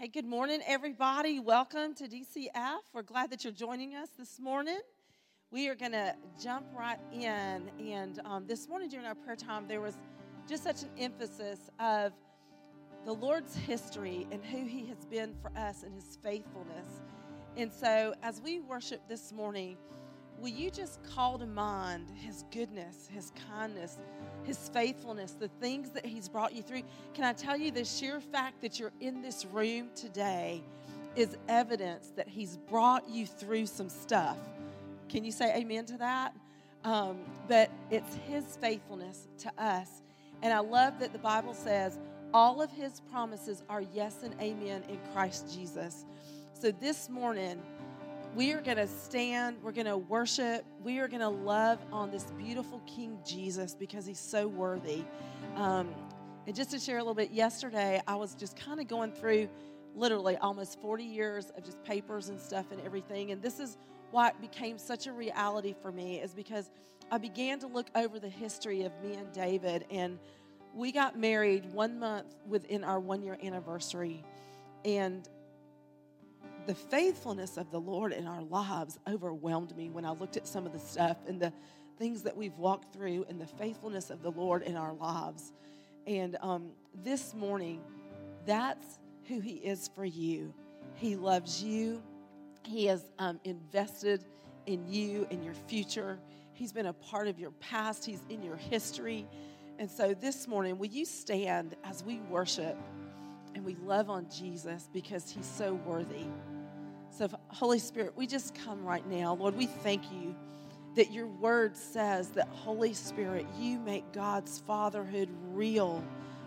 Hey, good morning, everybody. Welcome to DCF. We're glad that you're joining us this morning. We are going to jump right in. And um, this morning during our prayer time, there was just such an emphasis of the Lord's history and who He has been for us and His faithfulness. And so, as we worship this morning, will you just call to mind His goodness, His kindness, His faithfulness, the things that He's brought you through? Can I tell you the sheer fact that you're in this room today is evidence that He's brought you through some stuff. Can you say amen to that? Um, but it's His faithfulness to us. And I love that the Bible says all of His promises are yes and amen in Christ Jesus. So this morning, we are going to stand, we're going to worship, we are going to love on this beautiful King Jesus because he's so worthy. Um, and just to share a little bit, yesterday I was just kind of going through literally almost 40 years of just papers and stuff and everything. And this is why it became such a reality for me, is because I began to look over the history of me and David. And we got married one month within our one year anniversary. And the faithfulness of the Lord in our lives overwhelmed me when I looked at some of the stuff and the things that we've walked through and the faithfulness of the Lord in our lives. And um, this morning, that's who He is for you. He loves you, He has um, invested in you and your future. He's been a part of your past, He's in your history. And so this morning, will you stand as we worship? and we love on Jesus because he's so worthy. So, Holy Spirit, we just come right now. Lord, we thank you that your word says that, Holy Spirit, you make God's fatherhood real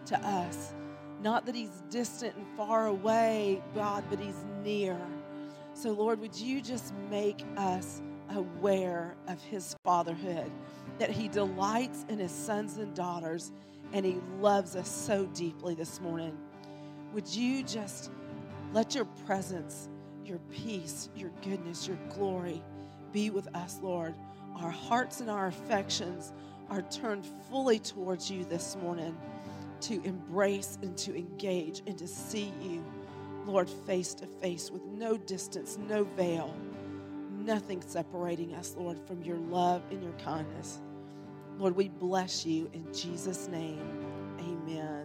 to us. Not that he's distant and far away, God, but he's near. So, Lord, would you just make us aware of his fatherhood, that he delights in his sons and daughters, and he loves us so deeply this morning. Would you just let your presence your peace, your goodness, your glory be with us, Lord. Our hearts and our affections are turned fully towards you this morning to embrace and to engage and to see you, Lord, face to face with no distance, no veil, nothing separating us, Lord, from your love and your kindness. Lord, we bless you in Jesus' name. Amen.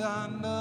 I've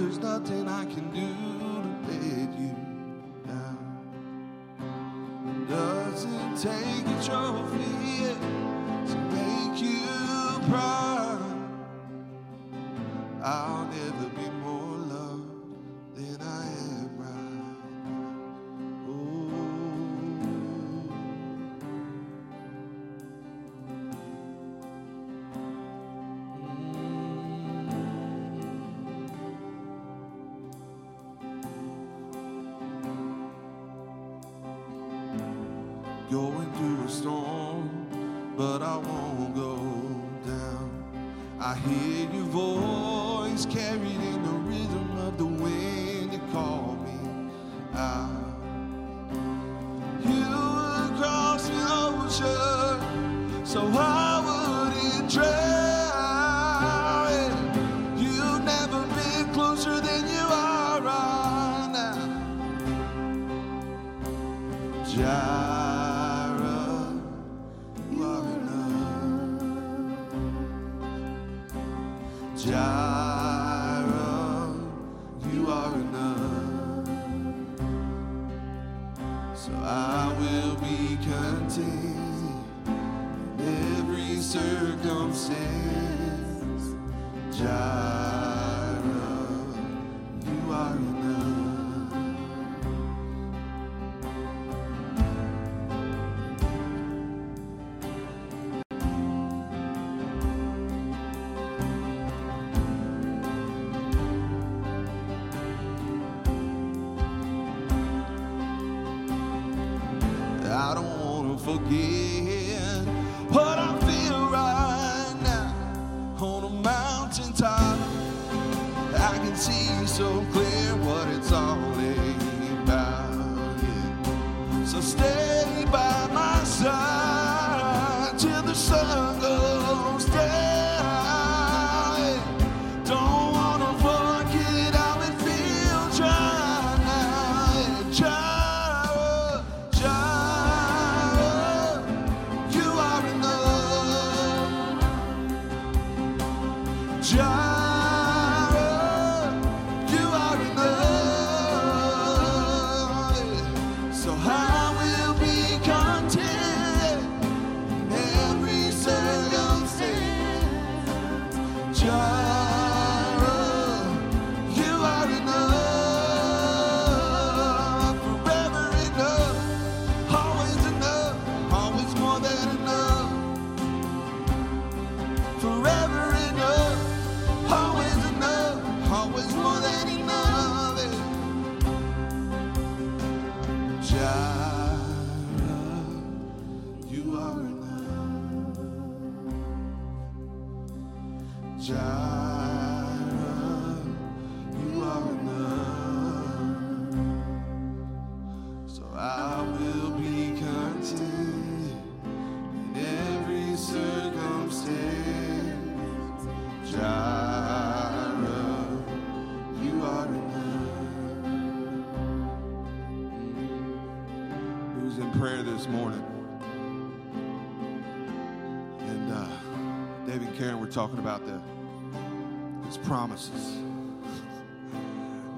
there's nothing I can do job. promises.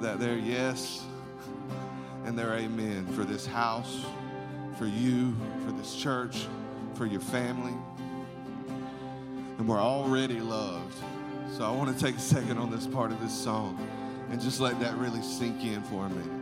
that their yes and they're amen for this house, for you, for this church, for your family. And we're already loved. So I want to take a second on this part of this song and just let that really sink in for a minute.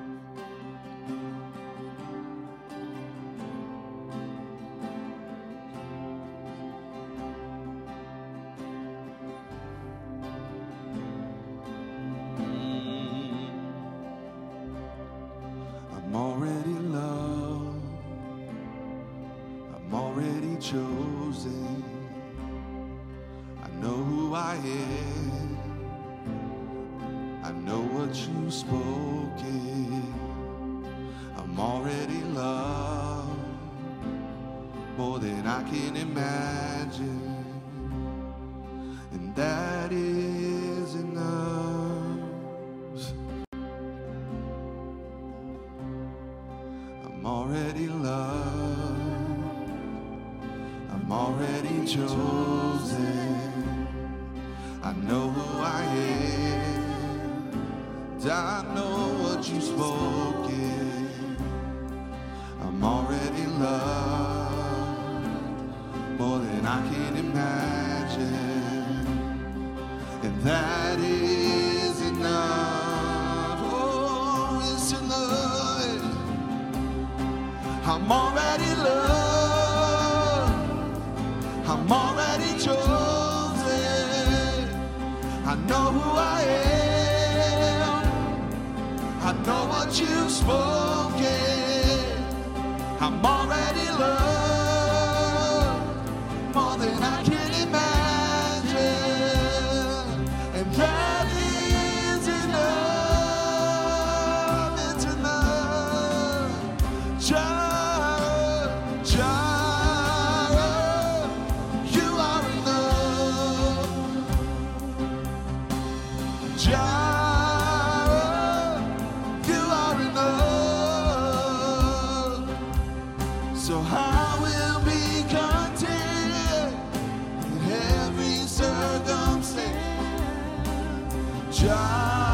job.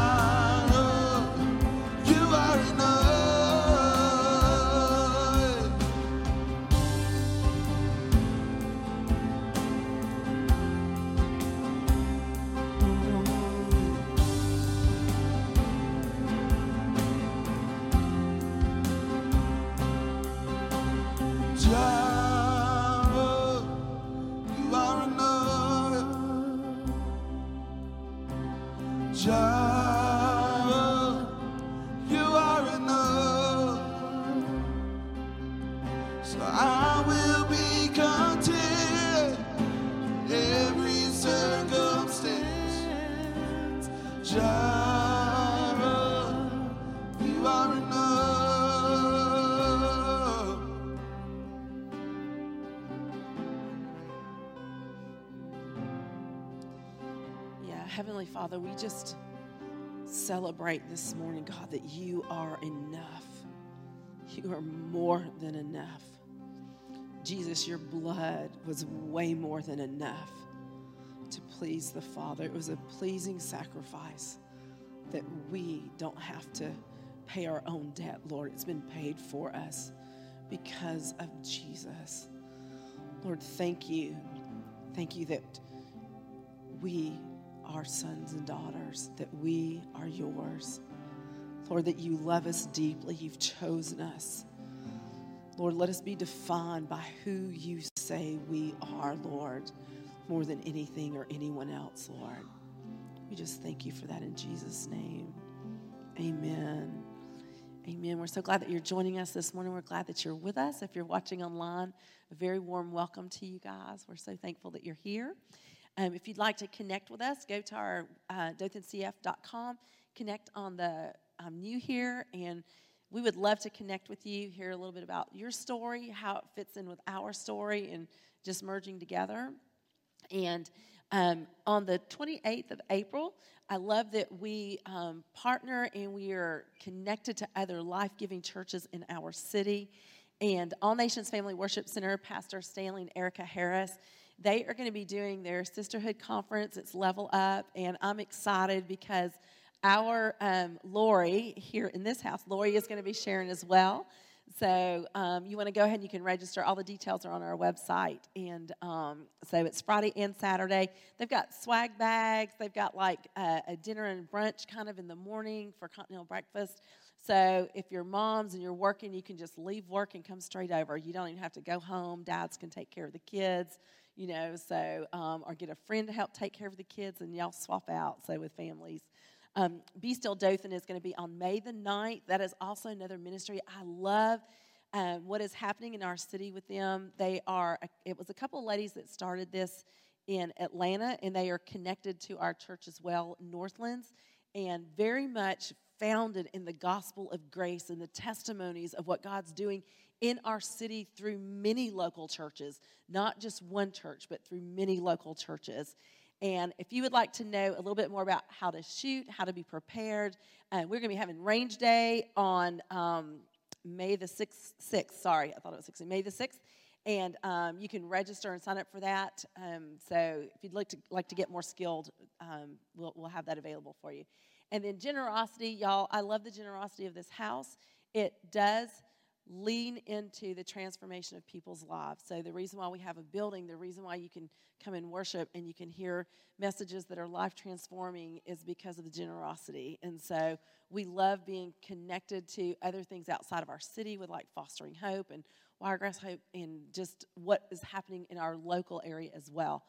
Father, we just celebrate this morning, God, that you are enough. You are more than enough. Jesus, your blood was way more than enough to please the Father. It was a pleasing sacrifice that we don't have to pay our own debt, Lord. It's been paid for us because of Jesus. Lord, thank you. Thank you that we are sons and daughters, that we are yours. Lord, that you love us deeply. You've chosen us. Lord, let us be defined by who you say we are, Lord, more than anything or anyone else, Lord. We just thank you for that in Jesus' name. Amen. Amen. We're so glad that you're joining us this morning. We're glad that you're with us. If you're watching online, a very warm welcome to you guys. We're so thankful that you're here. Um, if you'd like to connect with us, go to our uh, dothncf.com, connect on the um, new here, and we would love to connect with you, hear a little bit about your story, how it fits in with our story, and just merging together. And um, on the 28th of April, I love that we um, partner and we are connected to other life giving churches in our city. And All Nations Family Worship Center, Pastor Stanley and Erica Harris, they are going to be doing their sisterhood conference. It's Level Up, and I'm excited because our um, Lori here in this house, Lori is going to be sharing as well. So um, you want to go ahead and you can register. All the details are on our website. And um, so it's Friday and Saturday. They've got swag bags. They've got like a, a dinner and brunch kind of in the morning for continental breakfast. So if you're moms and you're working, you can just leave work and come straight over. You don't even have to go home. Dads can take care of the kids, you know. So um, or get a friend to help take care of the kids, and y'all swap out. So with families. Um, Be Still Dothan is going to be on May the 9th. That is also another ministry. I love um, what is happening in our city with them. They are, it was a couple ladies that started this in Atlanta, and they are connected to our church as well, Northlands, and very much founded in the gospel of grace and the testimonies of what God's doing in our city through many local churches, not just one church, but through many local churches. And if you would like to know a little bit more about how to shoot, how to be prepared, uh, we're going to be having range day on um, May the 6th, 6th. Sorry, I thought it was 6th. May the 6th. And um, you can register and sign up for that. Um, so if you'd like to, like to get more skilled, um, we'll, we'll have that available for you. And then generosity, y'all, I love the generosity of this house. It does lean into the transformation of people's lives. So, the reason why we have a building, the reason why you can come and worship and you can hear messages that are life transforming is because of the generosity. And so, we love being connected to other things outside of our city with like fostering hope and Wiregrass Hope and just what is happening in our local area as well.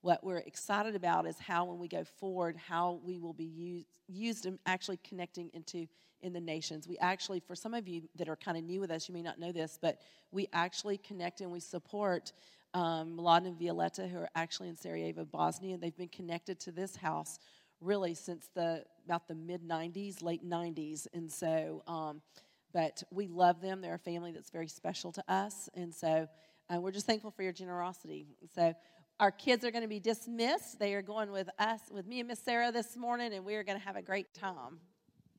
What we're excited about is how, when we go forward, how we will be used, used in actually connecting into in the nations. We actually, for some of you that are kind of new with us, you may not know this, but we actually connect and we support um, and Violetta, who are actually in Sarajevo, Bosnia. And they've been connected to this house really since the about the mid 90s, late 90s, and so. Um, but we love them. They're a family that's very special to us, and so uh, we're just thankful for your generosity. So our kids are going to be dismissed. They are going with us, with me and Miss Sarah this morning, and we are going to have a great time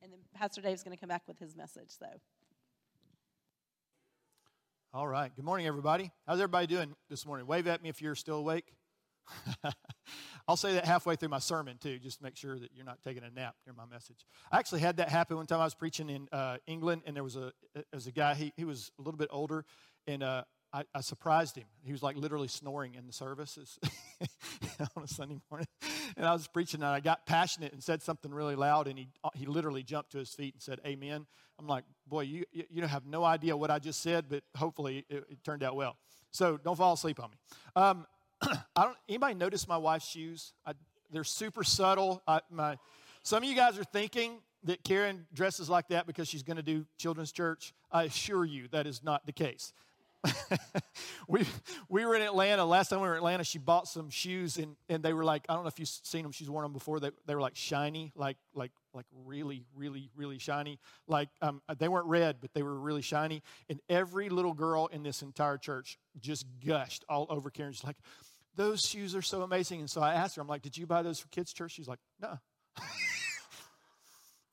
and then Pastor Dave's going to come back with his message. So. All right. Good morning, everybody. How's everybody doing this morning? Wave at me if you're still awake. I'll say that halfway through my sermon, too, just to make sure that you're not taking a nap during my message. I actually had that happen one time I was preaching in uh, England, and there was a, was a guy, he, he was a little bit older, and uh, I, I, surprised him. He was like literally snoring in the services on a Sunday morning. And I was preaching, and I got passionate and said something really loud, and he, uh, he literally jumped to his feet and said, Amen. I'm like, boy, you, you have no idea what I just said, but hopefully it, it turned out well. So don't fall asleep on me. Um, I don't, anybody notice my wife's shoes? I, they're super subtle. I, my, some of you guys are thinking that Karen dresses like that because she's going to do children's church. I assure you that is not the case. we we were in Atlanta last time we were in Atlanta. She bought some shoes and, and they were like I don't know if you've seen them. She's worn them before. They they were like shiny, like like like really really really shiny. Like um, they weren't red, but they were really shiny. And every little girl in this entire church just gushed all over Karen. She's like, those shoes are so amazing. And so I asked her, I'm like, did you buy those for kids' church? She's like, no.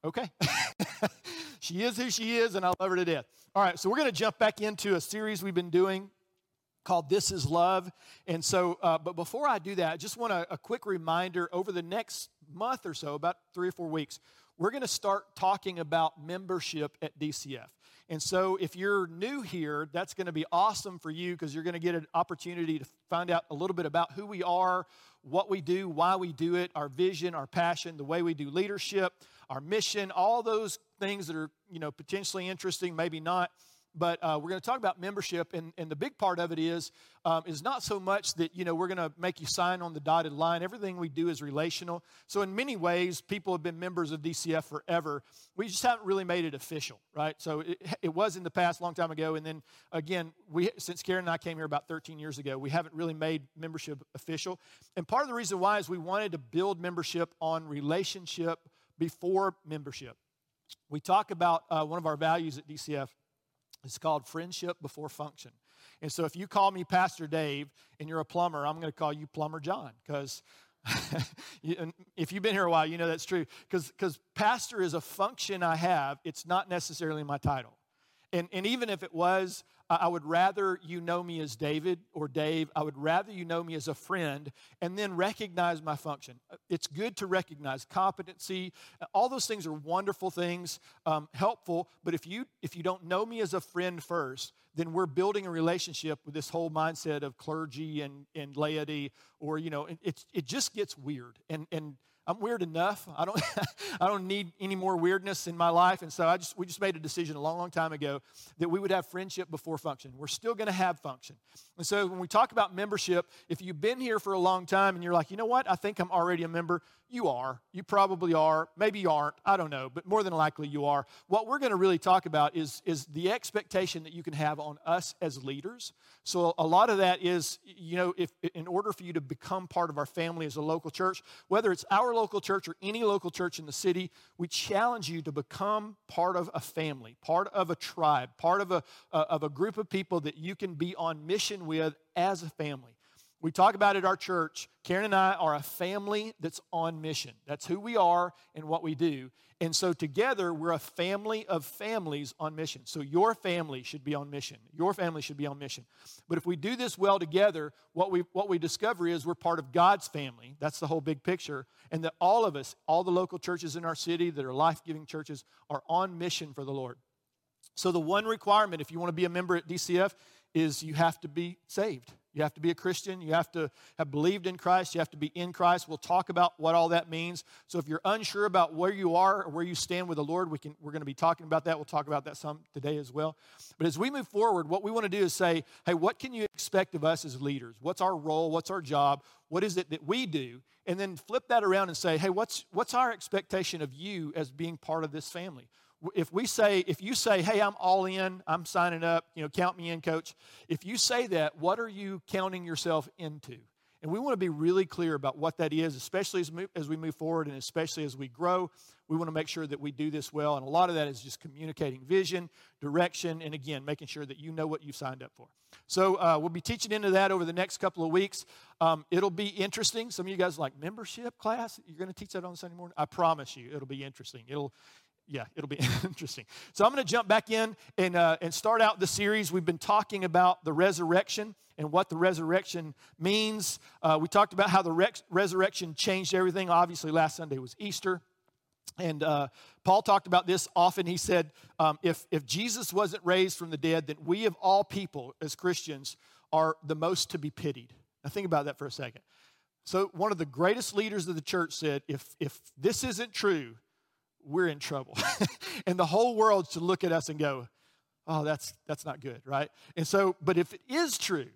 okay. she is who she is, and I love her to death. All right, so we're going to jump back into a series we've been doing called This is Love. And so, uh, but before I do that, I just want a, a quick reminder over the next month or so, about three or four weeks, we're going to start talking about membership at DCF. And so, if you're new here, that's going to be awesome for you because you're going to get an opportunity to find out a little bit about who we are, what we do, why we do it, our vision, our passion, the way we do leadership, our mission, all those things that are, you know, potentially interesting, maybe not. But uh, we're going to talk about membership, and, and the big part of it is um, is not so much that you know we're going to make you sign on the dotted line. Everything we do is relational. So in many ways, people have been members of DCF forever. We just haven't really made it official, right? So it, it was in the past, a long time ago, and then again, we since Karen and I came here about 13 years ago, we haven't really made membership official. And part of the reason why is we wanted to build membership on relationship before membership. We talk about uh, one of our values at DCF it's called friendship before function. And so if you call me Pastor Dave and you're a plumber, I'm going to call you Plumber John because if you've been here a while, you know that's true. Because pastor is a function I have, it's not necessarily my title. And, and even if it was, I would rather you know me as David or Dave. I would rather you know me as a friend and then recognize my function. It's good to recognize competency. All those things are wonderful things, um, helpful. But if you if you don't know me as a friend first, then we're building a relationship with this whole mindset of clergy and, and laity, or you know, it, it just gets weird. And and I'm weird enough. I don't, I don't need any more weirdness in my life. And so I just, we just made a decision a long, long time ago that we would have friendship before function. We're still going to have function. And so when we talk about membership, if you've been here for a long time and you're like, you know what, I think I'm already a member, you are. You probably are. Maybe you aren't. I don't know. But more than likely you are. What we're going to really talk about is, is the expectation that you can have on us as leaders. So a lot of that is, you know, if in order for you to become part of our family as a local church, whether it's our local church or any local church in the city, we challenge you to become part of a family, part of a tribe, part of a, of a group of people that you can be on mission with as a family. We talk about it at our church, Karen and I are a family that's on mission. That's who we are and what we do. And so together, we're a family of families on mission. So your family should be on mission. Your family should be on mission. But if we do this well together, what we, what we discover is we're part of God's family. That's the whole big picture. And that all of us, all the local churches in our city that are life giving churches, are on mission for the Lord. So the one requirement, if you want to be a member at DCF, is you have to be saved. You have to be a Christian. You have to have believed in Christ. You have to be in Christ. We'll talk about what all that means. So if you're unsure about where you are or where you stand with the Lord, we can, we're going to be talking about that. We'll talk about that some today as well. But as we move forward, what we want to do is say, hey, what can you expect of us as leaders? What's our role? What's our job? What is it that we do? And then flip that around and say, hey, what's, what's our expectation of you as being part of this family? If we say, if you say, hey, I'm all in, I'm signing up, you know, count me in, coach, if you say that, what are you counting yourself into? And we want to be really clear about what that is, especially as, as we move forward and especially as we grow. We want to make sure that we do this well. And a lot of that is just communicating vision, direction, and again, making sure that you know what you've signed up for. So uh, we'll be teaching into that over the next couple of weeks. Um, it'll be interesting. Some of you guys like membership class. You're going to teach that on Sunday morning. I promise you, it'll be interesting. It'll yeah, it'll be interesting. So I'm going to jump back in and, uh, and start out the series. We've been talking about the resurrection and what the resurrection means. Uh, we talked about how the resurrection changed everything. Obviously, last Sunday was Easter. And uh, Paul talked about this often. He said, um, if, if Jesus wasn't raised from the dead, then we of all people as Christians are the most to be pitied. Now, think about that for a second. So, one of the greatest leaders of the church said, if, if this isn't true, we're in trouble. and the whole world should look at us and go, oh, that's, that's not good, right? And so, but if it is true,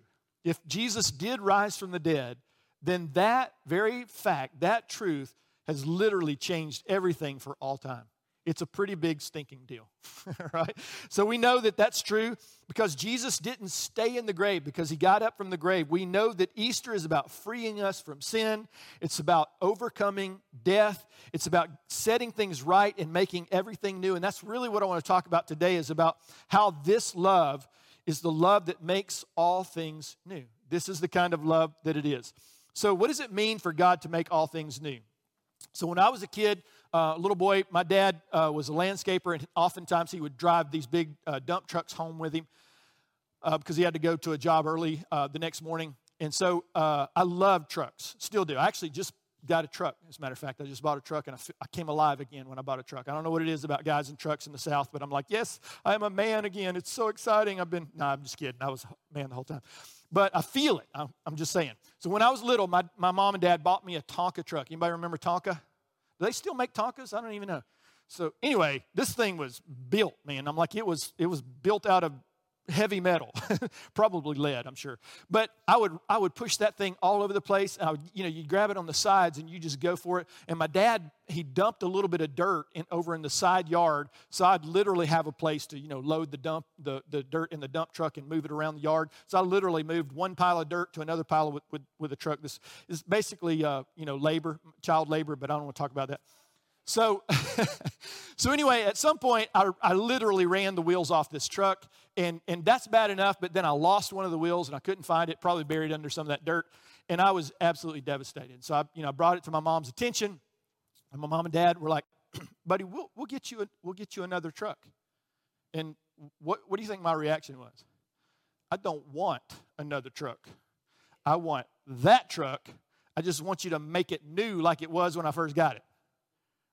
if Jesus did rise from the dead, then that very fact, that truth, has literally changed everything for all time. It's a pretty big stinking deal, right? So we know that that's true because Jesus didn't stay in the grave because he got up from the grave. We know that Easter is about freeing us from sin, it's about overcoming death, it's about setting things right and making everything new. And that's really what I want to talk about today is about how this love is the love that makes all things new. This is the kind of love that it is. So, what does it mean for God to make all things new? So, when I was a kid, uh, little boy, my dad uh, was a landscaper, and oftentimes he would drive these big uh, dump trucks home with him uh, because he had to go to a job early uh, the next morning. And so uh, I love trucks, still do. I actually just got a truck. As a matter of fact, I just bought a truck and I, f- I came alive again when I bought a truck. I don't know what it is about guys and trucks in the South, but I'm like, yes, I am a man again. It's so exciting. I've been, no, nah, I'm just kidding. I was a man the whole time. But I feel it. I'm, I'm just saying. So when I was little, my, my mom and dad bought me a Tonka truck. Anybody remember Tonka? Do they still make Tonkas? I don't even know. So anyway, this thing was built, man. I'm like, it was, it was built out of heavy metal, probably lead, I'm sure. But I would I would push that thing all over the place. And I would, you know, you grab it on the sides and you just go for it. And my dad, he dumped a little bit of dirt in, over in the side yard, so I'd literally have a place to you know load the dump the, the dirt in the dump truck and move it around the yard. So I literally moved one pile of dirt to another pile with with, with a truck. This is basically uh, you know labor, child labor, but I don't want to talk about that. So, so anyway, at some point, I, I literally ran the wheels off this truck, and, and that's bad enough, but then I lost one of the wheels and I couldn't find it, probably buried under some of that dirt, and I was absolutely devastated. So I, you know, I brought it to my mom's attention, and my mom and dad were like, buddy, we'll, we'll, get you a, we'll get you another truck. And what, what do you think my reaction was? I don't want another truck. I want that truck. I just want you to make it new like it was when I first got it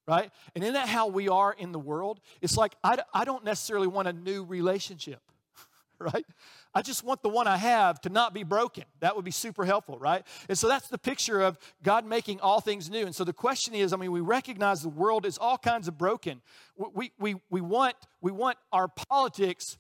right? And isn't that how we are in the world? It's like, I, I don't necessarily want a new relationship, right? I just want the one I have to not be broken. That would be super helpful, right? And so that's the picture of God making all things new. And so the question is I mean, we recognize the world is all kinds of broken. We, we, we, want, we want our politics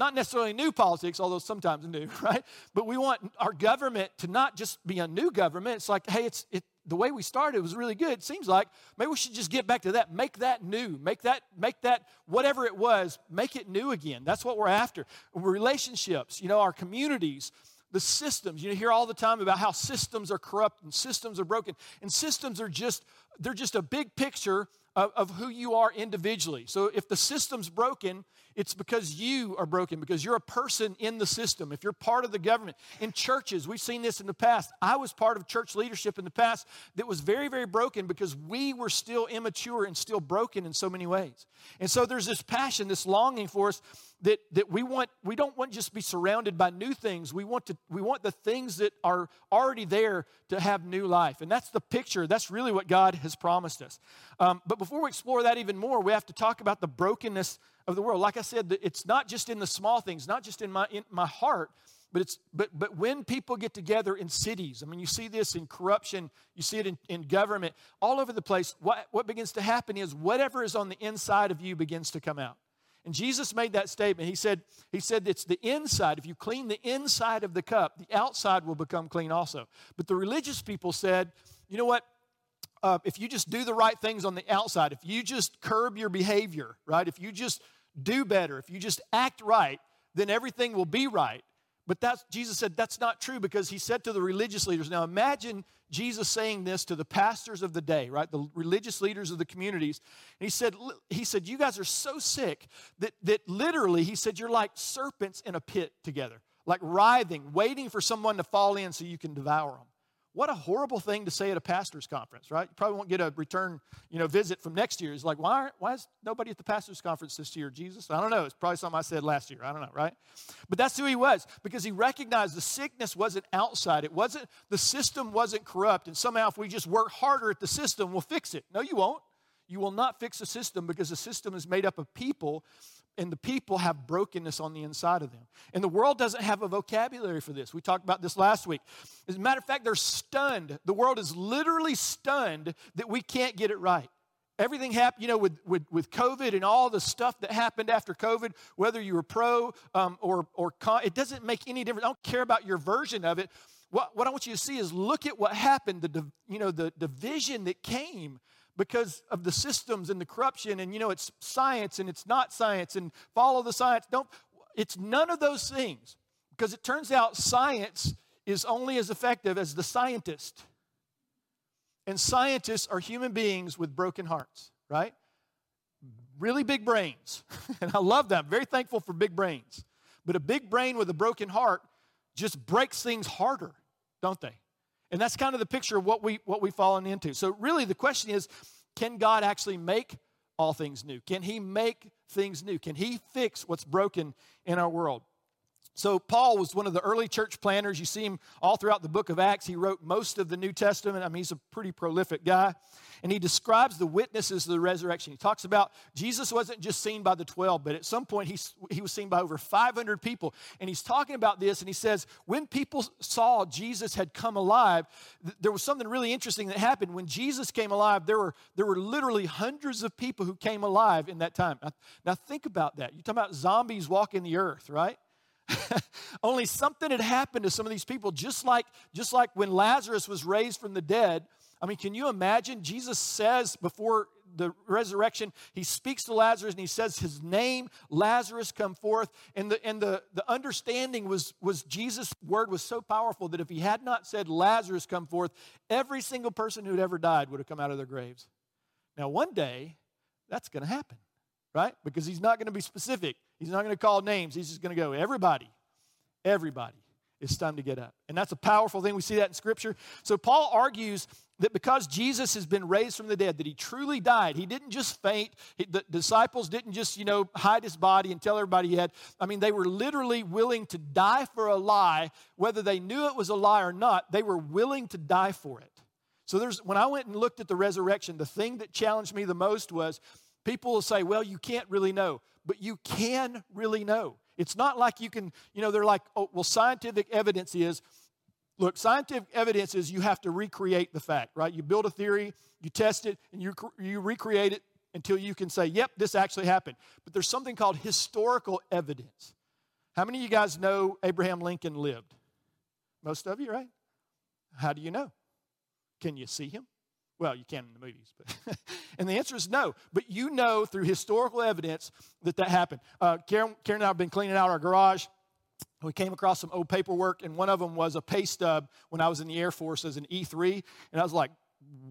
not necessarily new politics, although sometimes new, right? But we want our government to not just be a new government. It's like, hey, it's it, the way we started was really good. It seems like maybe we should just get back to that. Make that new. Make that, make that whatever it was, make it new again. That's what we're after. Relationships, you know, our communities, the systems. You hear all the time about how systems are corrupt and systems are broken. And systems are just, they're just a big picture of, of who you are individually. So if the system's broken, it's because you are broken, because you're a person in the system. If you're part of the government, in churches, we've seen this in the past. I was part of church leadership in the past that was very, very broken because we were still immature and still broken in so many ways. And so there's this passion, this longing for us that, that we want we don't want just to be surrounded by new things we want to we want the things that are already there to have new life and that's the picture that's really what god has promised us um, but before we explore that even more we have to talk about the brokenness of the world like i said it's not just in the small things not just in my in my heart but it's but but when people get together in cities i mean you see this in corruption you see it in, in government all over the place what what begins to happen is whatever is on the inside of you begins to come out and Jesus made that statement. He said, he said it's the inside. If you clean the inside of the cup, the outside will become clean also. But the religious people said, you know what? Uh, if you just do the right things on the outside, if you just curb your behavior, right? If you just do better, if you just act right, then everything will be right. But that's, Jesus said that's not true because he said to the religious leaders, now imagine Jesus saying this to the pastors of the day, right? The religious leaders of the communities. And he said, he said, you guys are so sick that, that literally, he said, you're like serpents in a pit together, like writhing, waiting for someone to fall in so you can devour them. What a horrible thing to say at a pastor's conference, right? You probably won't get a return, you know, visit from next year. It's like, why, why is nobody at the pastor's conference this year, Jesus? I don't know. It's probably something I said last year. I don't know, right? But that's who he was because he recognized the sickness wasn't outside. It wasn't, the system wasn't corrupt. And somehow if we just work harder at the system, we'll fix it. No, you won't. You will not fix the system because the system is made up of people and the people have brokenness on the inside of them. And the world doesn't have a vocabulary for this. We talked about this last week. As a matter of fact, they're stunned. The world is literally stunned that we can't get it right. Everything happened, you know, with, with, with COVID and all the stuff that happened after COVID, whether you were pro um, or, or con, it doesn't make any difference. I don't care about your version of it. What, what I want you to see is look at what happened, the, you know, the division that came because of the systems and the corruption and you know it's science and it's not science and follow the science. Don't it's none of those things because it turns out science is only as effective as the scientist. And scientists are human beings with broken hearts right? Really big brains. And i love that. I'm very thankful for big brains. But a big brain with a broken heart just breaks things harder don't they and that's kind of the picture of what, we, what we've fallen into. So, really, the question is can God actually make all things new? Can He make things new? Can He fix what's broken in our world? So, Paul was one of the early church planners. You see him all throughout the book of Acts. He wrote most of the New Testament. I mean, he's a pretty prolific guy. And he describes the witnesses of the resurrection. He talks about Jesus wasn't just seen by the 12, but at some point he, he was seen by over 500 people. And he's talking about this, and he says, when people saw Jesus had come alive, th- there was something really interesting that happened. When Jesus came alive, there were, there were literally hundreds of people who came alive in that time. Now, now think about that. You're talking about zombies walking the earth, right? Only something had happened to some of these people, just like, just like when Lazarus was raised from the dead. I mean, can you imagine? Jesus says before the resurrection, he speaks to Lazarus and he says his name, Lazarus, come forth. And the, and the, the understanding was, was Jesus' word was so powerful that if he had not said Lazarus, come forth, every single person who had ever died would have come out of their graves. Now, one day, that's going to happen, right? Because he's not going to be specific. He's not going to call names. He's just going to go, everybody, everybody, it's time to get up. And that's a powerful thing. We see that in Scripture. So Paul argues that because Jesus has been raised from the dead, that he truly died. He didn't just faint. He, the disciples didn't just, you know, hide his body and tell everybody he had. I mean, they were literally willing to die for a lie, whether they knew it was a lie or not. They were willing to die for it. So there's when I went and looked at the resurrection, the thing that challenged me the most was people will say, "Well, you can't really know." But you can really know. It's not like you can, you know, they're like, oh, well, scientific evidence is, look, scientific evidence is you have to recreate the fact, right? You build a theory, you test it, and you, you recreate it until you can say, yep, this actually happened. But there's something called historical evidence. How many of you guys know Abraham Lincoln lived? Most of you, right? How do you know? Can you see him? Well, you can in the movies, but and the answer is no. But you know through historical evidence that that happened. Uh, Karen, Karen and I have been cleaning out our garage. We came across some old paperwork, and one of them was a pay stub when I was in the Air Force as an E3, and I was like,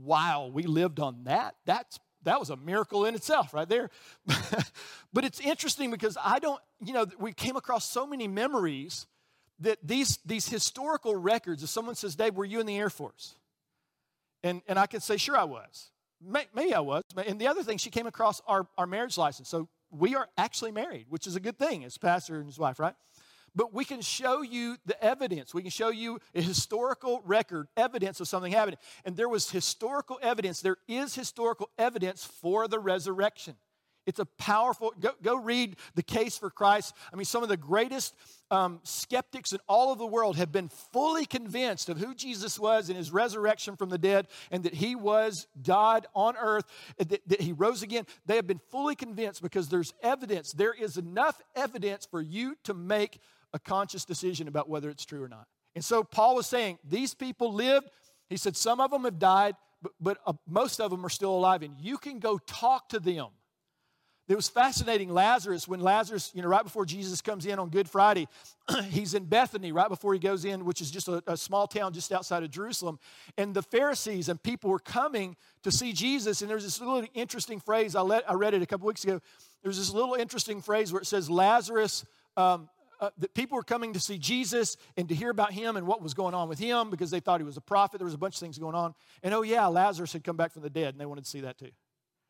"Wow, we lived on that. That's that was a miracle in itself, right there." but it's interesting because I don't, you know, we came across so many memories that these these historical records. If someone says, "Dave, were you in the Air Force?" And, and I could say, sure, I was. Maybe I was. And the other thing, she came across our, our marriage license. So we are actually married, which is a good thing as pastor and his wife, right? But we can show you the evidence. We can show you a historical record, evidence of something happening. And there was historical evidence. There is historical evidence for the resurrection. It's a powerful, go, go read The Case for Christ. I mean, some of the greatest um, skeptics in all of the world have been fully convinced of who Jesus was and his resurrection from the dead and that he was God on earth, that, that he rose again. They have been fully convinced because there's evidence. There is enough evidence for you to make a conscious decision about whether it's true or not. And so Paul was saying, these people lived. He said, some of them have died, but, but uh, most of them are still alive. And you can go talk to them it was fascinating. Lazarus, when Lazarus, you know, right before Jesus comes in on Good Friday, he's in Bethany right before he goes in, which is just a, a, small town just outside of Jerusalem. And the Pharisees and people were coming to see Jesus. And there's this little interesting phrase, I, let, I read it a couple weeks ago. There's this little interesting phrase where it says, Lazarus, um, uh, that people were coming to see Jesus and to hear about him and what was going on with him because they thought he was a prophet. There was a bunch of things going on. And oh, yeah, Lazarus had come back from the dead, and they wanted to see that too.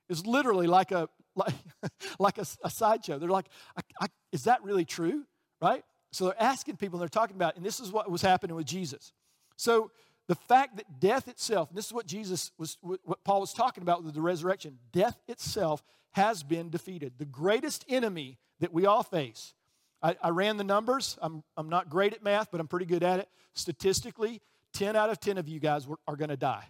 It's literally like a like, like a, a sideshow. They're like, I, I, is that really true? Right? So they're asking people, and they're talking about, and this is what was happening with Jesus. So the fact that death itself, this is what Jesus was, what Paul was talking about with the resurrection, death itself has been defeated. The greatest enemy that we all face. I, I ran the numbers. I'm, I'm not great at math, but I'm pretty good at it. Statistically, 10 out of 10 of you guys are going to die.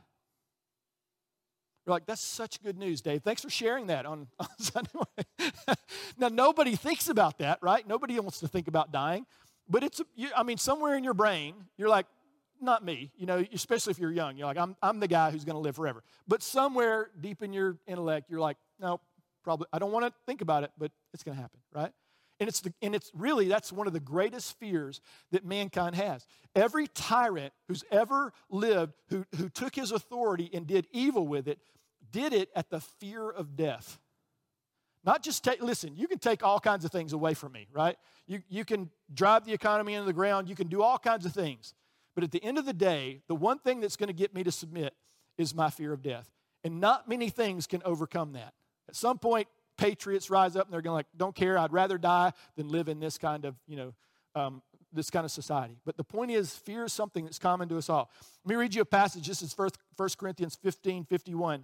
You're like, that's such good news, Dave. Thanks for sharing that on, on Sunday morning. now, nobody thinks about that, right? Nobody wants to think about dying. But it's, I mean, somewhere in your brain, you're like, not me, you know, especially if you're young. You're like, I'm, I'm the guy who's going to live forever. But somewhere deep in your intellect, you're like, no, probably, I don't want to think about it, but it's going to happen, right? And it's, the, and it's really, that's one of the greatest fears that mankind has. Every tyrant who's ever lived, who, who took his authority and did evil with it, did it at the fear of death. Not just take, listen, you can take all kinds of things away from me, right? You, you can drive the economy into the ground, you can do all kinds of things. But at the end of the day, the one thing that's going to get me to submit is my fear of death. And not many things can overcome that. At some point, patriots rise up and they're going like, don't care, I'd rather die than live in this kind of, you know, um, this kind of society. But the point is, fear is something that's common to us all. Let me read you a passage. This is 1 Corinthians 15 51,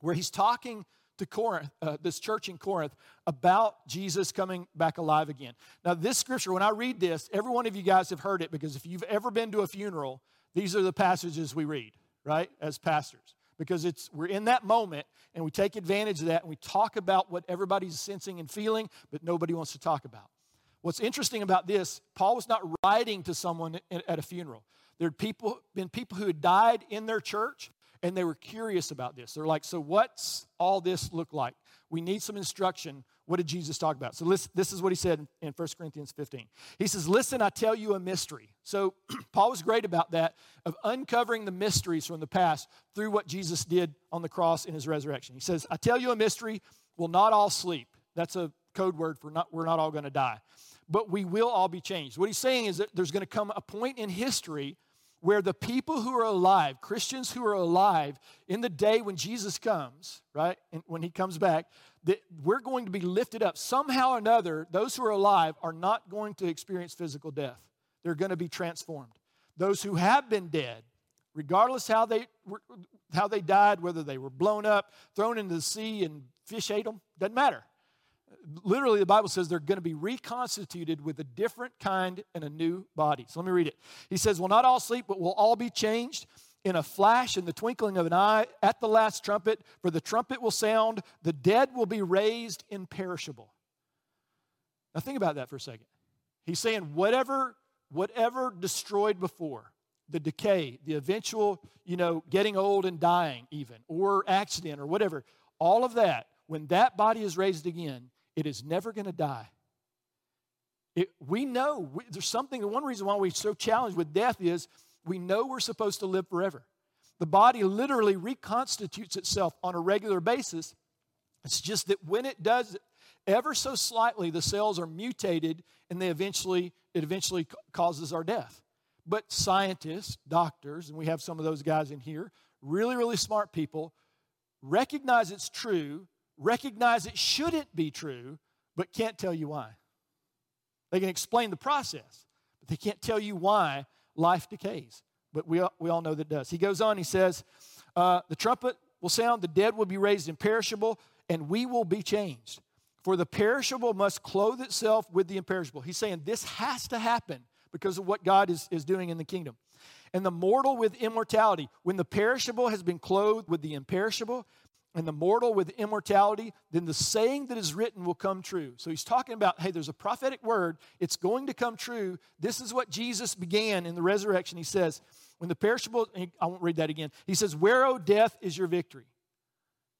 where he's talking to Corinth, uh, this church in Corinth, about Jesus coming back alive again. Now, this scripture, when I read this, every one of you guys have heard it because if you've ever been to a funeral, these are the passages we read, right, as pastors. Because it's we're in that moment and we take advantage of that and we talk about what everybody's sensing and feeling, but nobody wants to talk about. What's interesting about this, Paul was not writing to someone at a funeral. There had people, been people who had died in their church and they were curious about this. They're like, so what's all this look like? We need some instruction. What did Jesus talk about? So this is what he said in 1 Corinthians 15. He says, Listen, I tell you a mystery. So Paul was great about that, of uncovering the mysteries from the past through what Jesus did on the cross in his resurrection. He says, I tell you a mystery, we'll not all sleep. That's a code word for not, we're not all going to die. But we will all be changed. What he's saying is that there's going to come a point in history where the people who are alive, Christians who are alive in the day when Jesus comes, right, and when he comes back, that we're going to be lifted up. Somehow or another, those who are alive are not going to experience physical death. They're going to be transformed. Those who have been dead, regardless how they how they died, whether they were blown up, thrown into the sea, and fish ate them, doesn't matter literally the bible says they're going to be reconstituted with a different kind and a new body. So let me read it. He says we'll not all sleep but we'll all be changed in a flash in the twinkling of an eye at the last trumpet for the trumpet will sound the dead will be raised imperishable. Now think about that for a second. He's saying whatever whatever destroyed before the decay the eventual you know getting old and dying even or accident or whatever all of that when that body is raised again it is never going to die. It, we know we, there's something, one reason why we're so challenged with death is we know we're supposed to live forever. The body literally reconstitutes itself on a regular basis. It's just that when it does, ever so slightly, the cells are mutated and they eventually, it eventually causes our death. But scientists, doctors, and we have some of those guys in here, really, really smart people, recognize it's true recognize it shouldn't be true, but can't tell you why. They can explain the process, but they can't tell you why life decays. But we, we all know that it does. He goes on, he says, uh, The trumpet will sound, the dead will be raised imperishable, and we will be changed. For the perishable must clothe itself with the imperishable. He's saying this has to happen because of what God is, is doing in the kingdom. And the mortal with immortality. When the perishable has been clothed with the imperishable, and the mortal with immortality, then the saying that is written will come true. So he's talking about, hey, there's a prophetic word, it's going to come true. This is what Jesus began in the resurrection. He says, when the perishable, I won't read that again. He says, Where, O death, is your victory?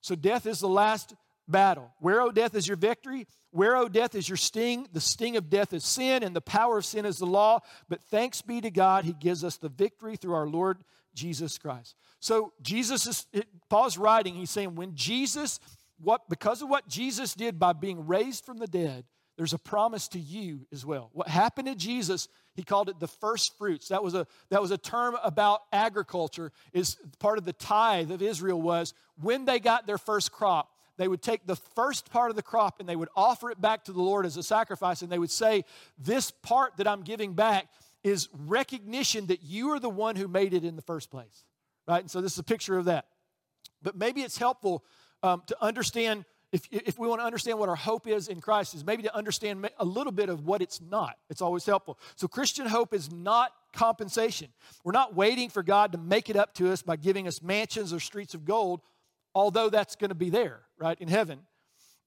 So death is the last battle. Where, O death, is your victory? Where, O death, is your sting? The sting of death is sin, and the power of sin is the law. But thanks be to God, He gives us the victory through our Lord Jesus Christ. So Jesus is Paul's writing, he's saying when Jesus what because of what Jesus did by being raised from the dead, there's a promise to you as well. What happened to Jesus, he called it the first fruits. That was a that was a term about agriculture is part of the tithe of Israel was when they got their first crop, they would take the first part of the crop and they would offer it back to the Lord as a sacrifice and they would say, "This part that I'm giving back is recognition that you are the one who made it in the first place. Right? And so this is a picture of that. But maybe it's helpful um, to understand, if, if we want to understand what our hope is in Christ, is maybe to understand a little bit of what it's not. It's always helpful. So Christian hope is not compensation. We're not waiting for God to make it up to us by giving us mansions or streets of gold, although that's going to be there, right, in heaven.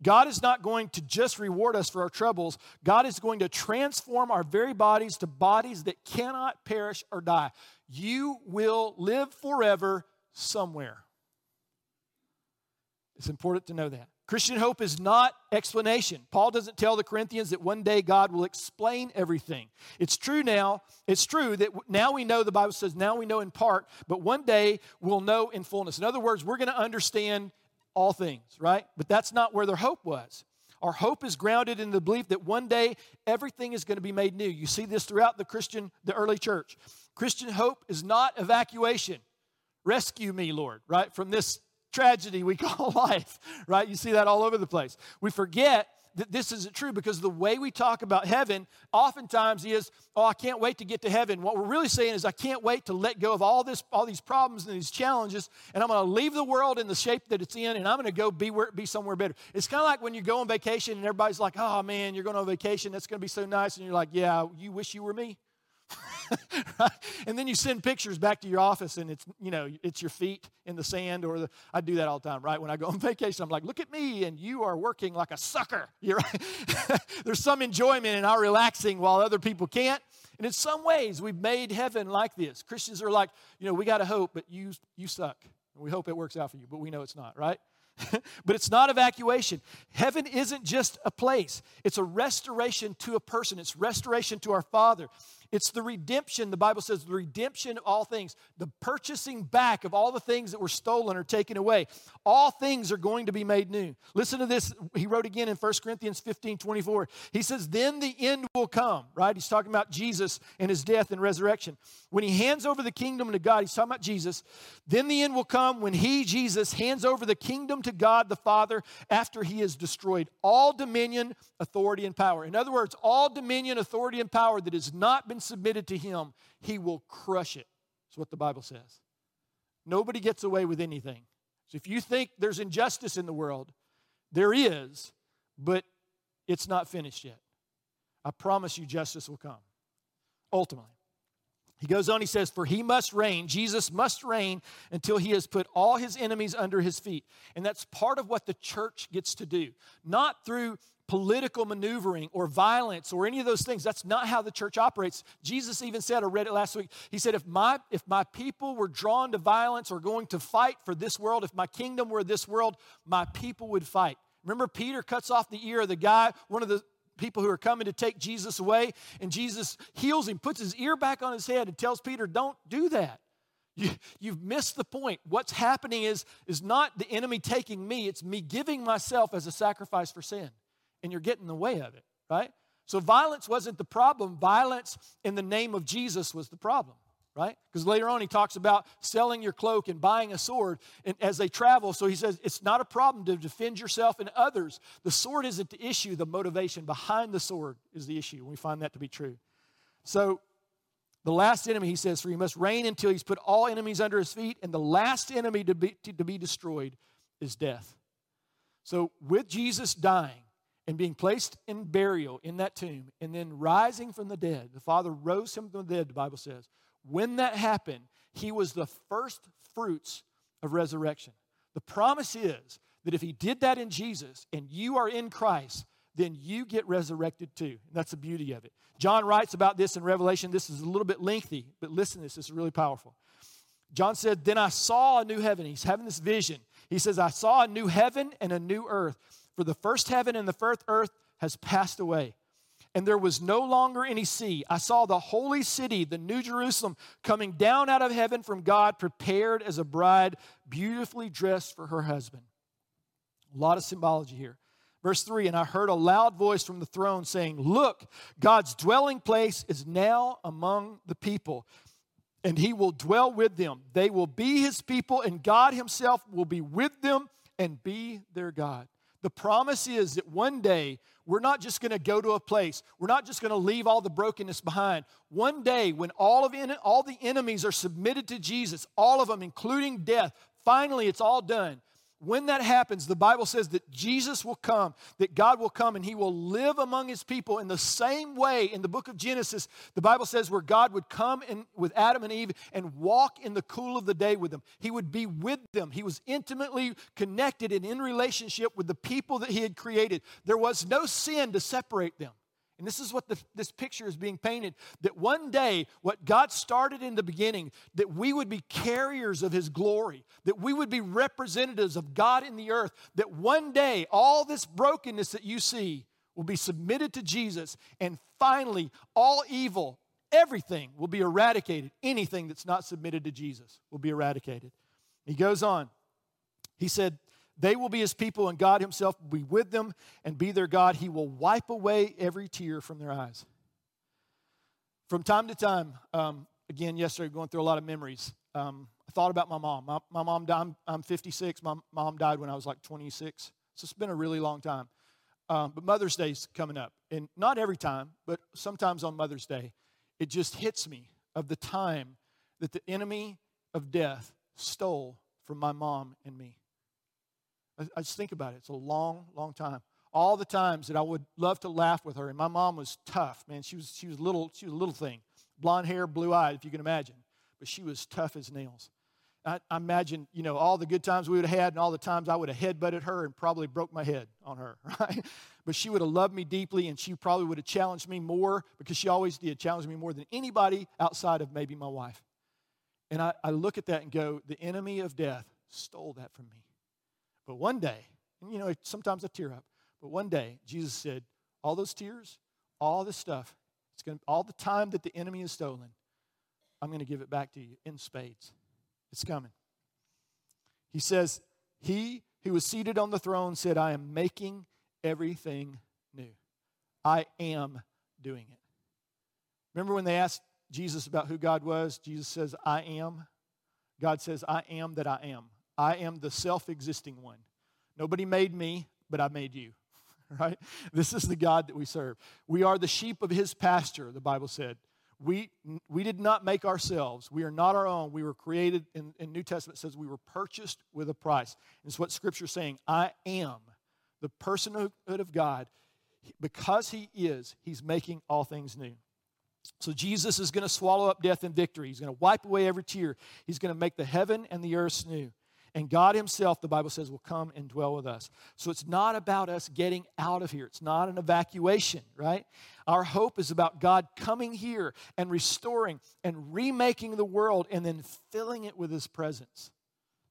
God is not going to just reward us for our troubles. God is going to transform our very bodies to bodies that cannot perish or die. You will live forever somewhere. It's important to know that. Christian hope is not explanation. Paul doesn't tell the Corinthians that one day God will explain everything. It's true now. It's true that now we know, the Bible says, now we know in part, but one day we'll know in fullness. In other words, we're going to understand all things, right? But that's not where their hope was. Our hope is grounded in the belief that one day everything is going to be made new. You see this throughout the Christian, the early church. Christian hope is not evacuation. Rescue me, Lord, right? From this tragedy we call life, right? You see that all over the place. We forget that this isn't true because the way we talk about heaven oftentimes is, oh, I can't wait to get to heaven. What we're really saying is, I can't wait to let go of all this, all these problems and these challenges, and I'm going to leave the world in the shape that it's in, and I'm going to go be where, be somewhere better. It's kind of like when you go on vacation and everybody's like, oh man, you're going on vacation, that's going to be so nice, and you're like, yeah, you wish you were me. And then you send pictures back to your office and it's, you know, it's your feet in the sand or the, I do that all the time, right? When I go on vacation, I'm like, look at me and you are working like a sucker. You're. There's some enjoyment in our relaxing while other people can't. And in some ways, we've made heaven like this. Christians are like, you know, we got to hope, but you, you suck. We hope it works out for you, but we know it's not, right? but it's not evacuation. Heaven isn't just a place, it's a restoration to a person, it's restoration to our Father. It's the redemption, the Bible says, the redemption of all things, the purchasing back of all the things that were stolen or taken away. All things are going to be made new. Listen to this. He wrote again in 1 Corinthians 15 24. He says, Then the end will come, right? He's talking about Jesus and his death and resurrection. When he hands over the kingdom to God, he's talking about Jesus. Then the end will come when he, Jesus, hands over the kingdom to God the Father after he has destroyed all dominion, authority, and power. In other words, all dominion, authority, and power that has not been submitted to him, he will crush it. That's what the Bible says. Nobody gets away with anything. So if you think there's injustice in the world, there is, but it's not finished yet. I promise you, justice will come ultimately. He goes on, he says, For he must reign, Jesus must reign until he has put all his enemies under his feet. And that's part of what the church gets to do. Not through political maneuvering or violence or any of those things. That's not how the church operates. Jesus even said, I read it last week, he said, if my, if my people were drawn to violence or going to fight for this world, if my kingdom were this world, my people would fight. Remember, Peter cuts off the ear of the guy, one of the people who are coming to take Jesus away, and Jesus heals him, puts his ear back on his head, and tells Peter, Don't do that. You, you've missed the point. What's happening is, is not the enemy taking me, it's me giving myself as a sacrifice for sin. And you're getting in the way of it, right? So violence wasn't the problem. Violence in the name of Jesus was the problem right? Because later on he talks about selling your cloak and buying a sword and as they travel. So he says it's not a problem to defend yourself and others. The sword isn't the issue, the motivation behind the sword is the issue. We find that to be true. So the last enemy, he says, for he must reign until he's put all enemies under his feet, and the last enemy to be, to, to be destroyed is death. So with Jesus dying, and being placed in burial in that tomb and then rising from the dead. The Father rose him from the dead, the Bible says. When that happened, he was the first fruits of resurrection. The promise is that if he did that in Jesus and you are in Christ, then you get resurrected too. And that's the beauty of it. John writes about this in Revelation. This is a little bit lengthy, but listen this is really powerful. John said, Then I saw a new heaven. He's having this vision. He says, I saw a new heaven and a new earth. For the first heaven and the first earth has passed away and there was no longer any sea. I saw the holy city, the New Jerusalem, coming down out of heaven from God, prepared as a bride, beautifully dressed for her husband. A lot of symbology here. Verse 3 And I heard a loud voice from the throne saying, Look, God's dwelling place is now among the people, and he will dwell with them. They will be his people, and God himself will be with them and be their God. The promise is that one day we're not just going to go to a place. We're not just going to leave all the brokenness behind. One day when all of in, all the enemies are submitted to Jesus, all of them including death, finally it's all done. When that happens, the Bible says that Jesus will come, that God will come and he will live among his people in the same way in the book of Genesis. The Bible says where God would come in with Adam and Eve and walk in the cool of the day with them. He would be with them. He was intimately connected and in relationship with the people that he had created. There was no sin to separate them. And this is what the, this picture is being painted that one day, what God started in the beginning, that we would be carriers of His glory, that we would be representatives of God in the earth, that one day, all this brokenness that you see will be submitted to Jesus, and finally, all evil, everything will be eradicated. Anything that's not submitted to Jesus will be eradicated. He goes on. He said, they will be his people, and God himself will be with them and be their God. He will wipe away every tear from their eyes. From time to time, um, again, yesterday, going through a lot of memories, um, I thought about my mom. My, my mom died, I'm, I'm 56. My mom died when I was like 26. So it's been a really long time. Um, but Mother's Day's coming up. And not every time, but sometimes on Mother's Day, it just hits me of the time that the enemy of death stole from my mom and me. I, just think about it. It's a long, long time. All the times that I would love to laugh with her, and my mom was tough, man. She was she was little, she was a little thing, blonde hair, blue eyed, if you can imagine. But she was tough as nails. I, I imagine, you know, all the good times we would have had, and all the times I would have headbutted her and probably broke my head on her, right? But she would have loved me deeply, and she probably would have challenged me more because she always did challenge me more than anybody outside of maybe my wife. And I, I look at that and go, the enemy of death stole that from me. But one day, and you know, sometimes I tear up, but one day, Jesus said, All those tears, all this stuff, it's going to, all the time that the enemy has stolen, I'm going to give it back to you in spades. It's coming. He says, He who was seated on the throne said, I am making everything new. I am doing it. Remember when they asked Jesus about who God was? Jesus says, I am. God says, I am that I am. I am the self existing one. Nobody made me, but I made you. Right? This is the God that we serve. We are the sheep of his pasture, the Bible said. We, we did not make ourselves. We are not our own. We were created, in, in New Testament says we were purchased with a price. It's what Scripture is saying. I am the personhood of God. Because he is, he's making all things new. So Jesus is going to swallow up death in victory. He's going to wipe away every tear. He's going to make the heaven and the earth new. And God Himself, the Bible says, will come and dwell with us. So it's not about us getting out of here. It's not an evacuation, right? Our hope is about God coming here and restoring and remaking the world and then filling it with His presence.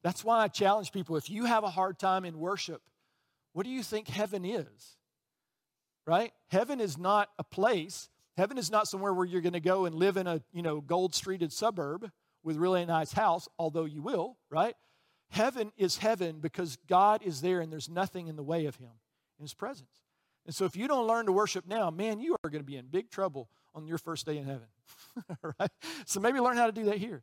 That's why I challenge people if you have a hard time in worship, what do you think heaven is? Right? Heaven is not a place. Heaven is not somewhere where you're going to go and live in a, you know, gold streeted suburb with really a nice house, although you will, right? Heaven is heaven because God is there and there's nothing in the way of Him in His presence. And so if you don't learn to worship now, man, you are going to be in big trouble on your first day in heaven. right? So maybe learn how to do that here.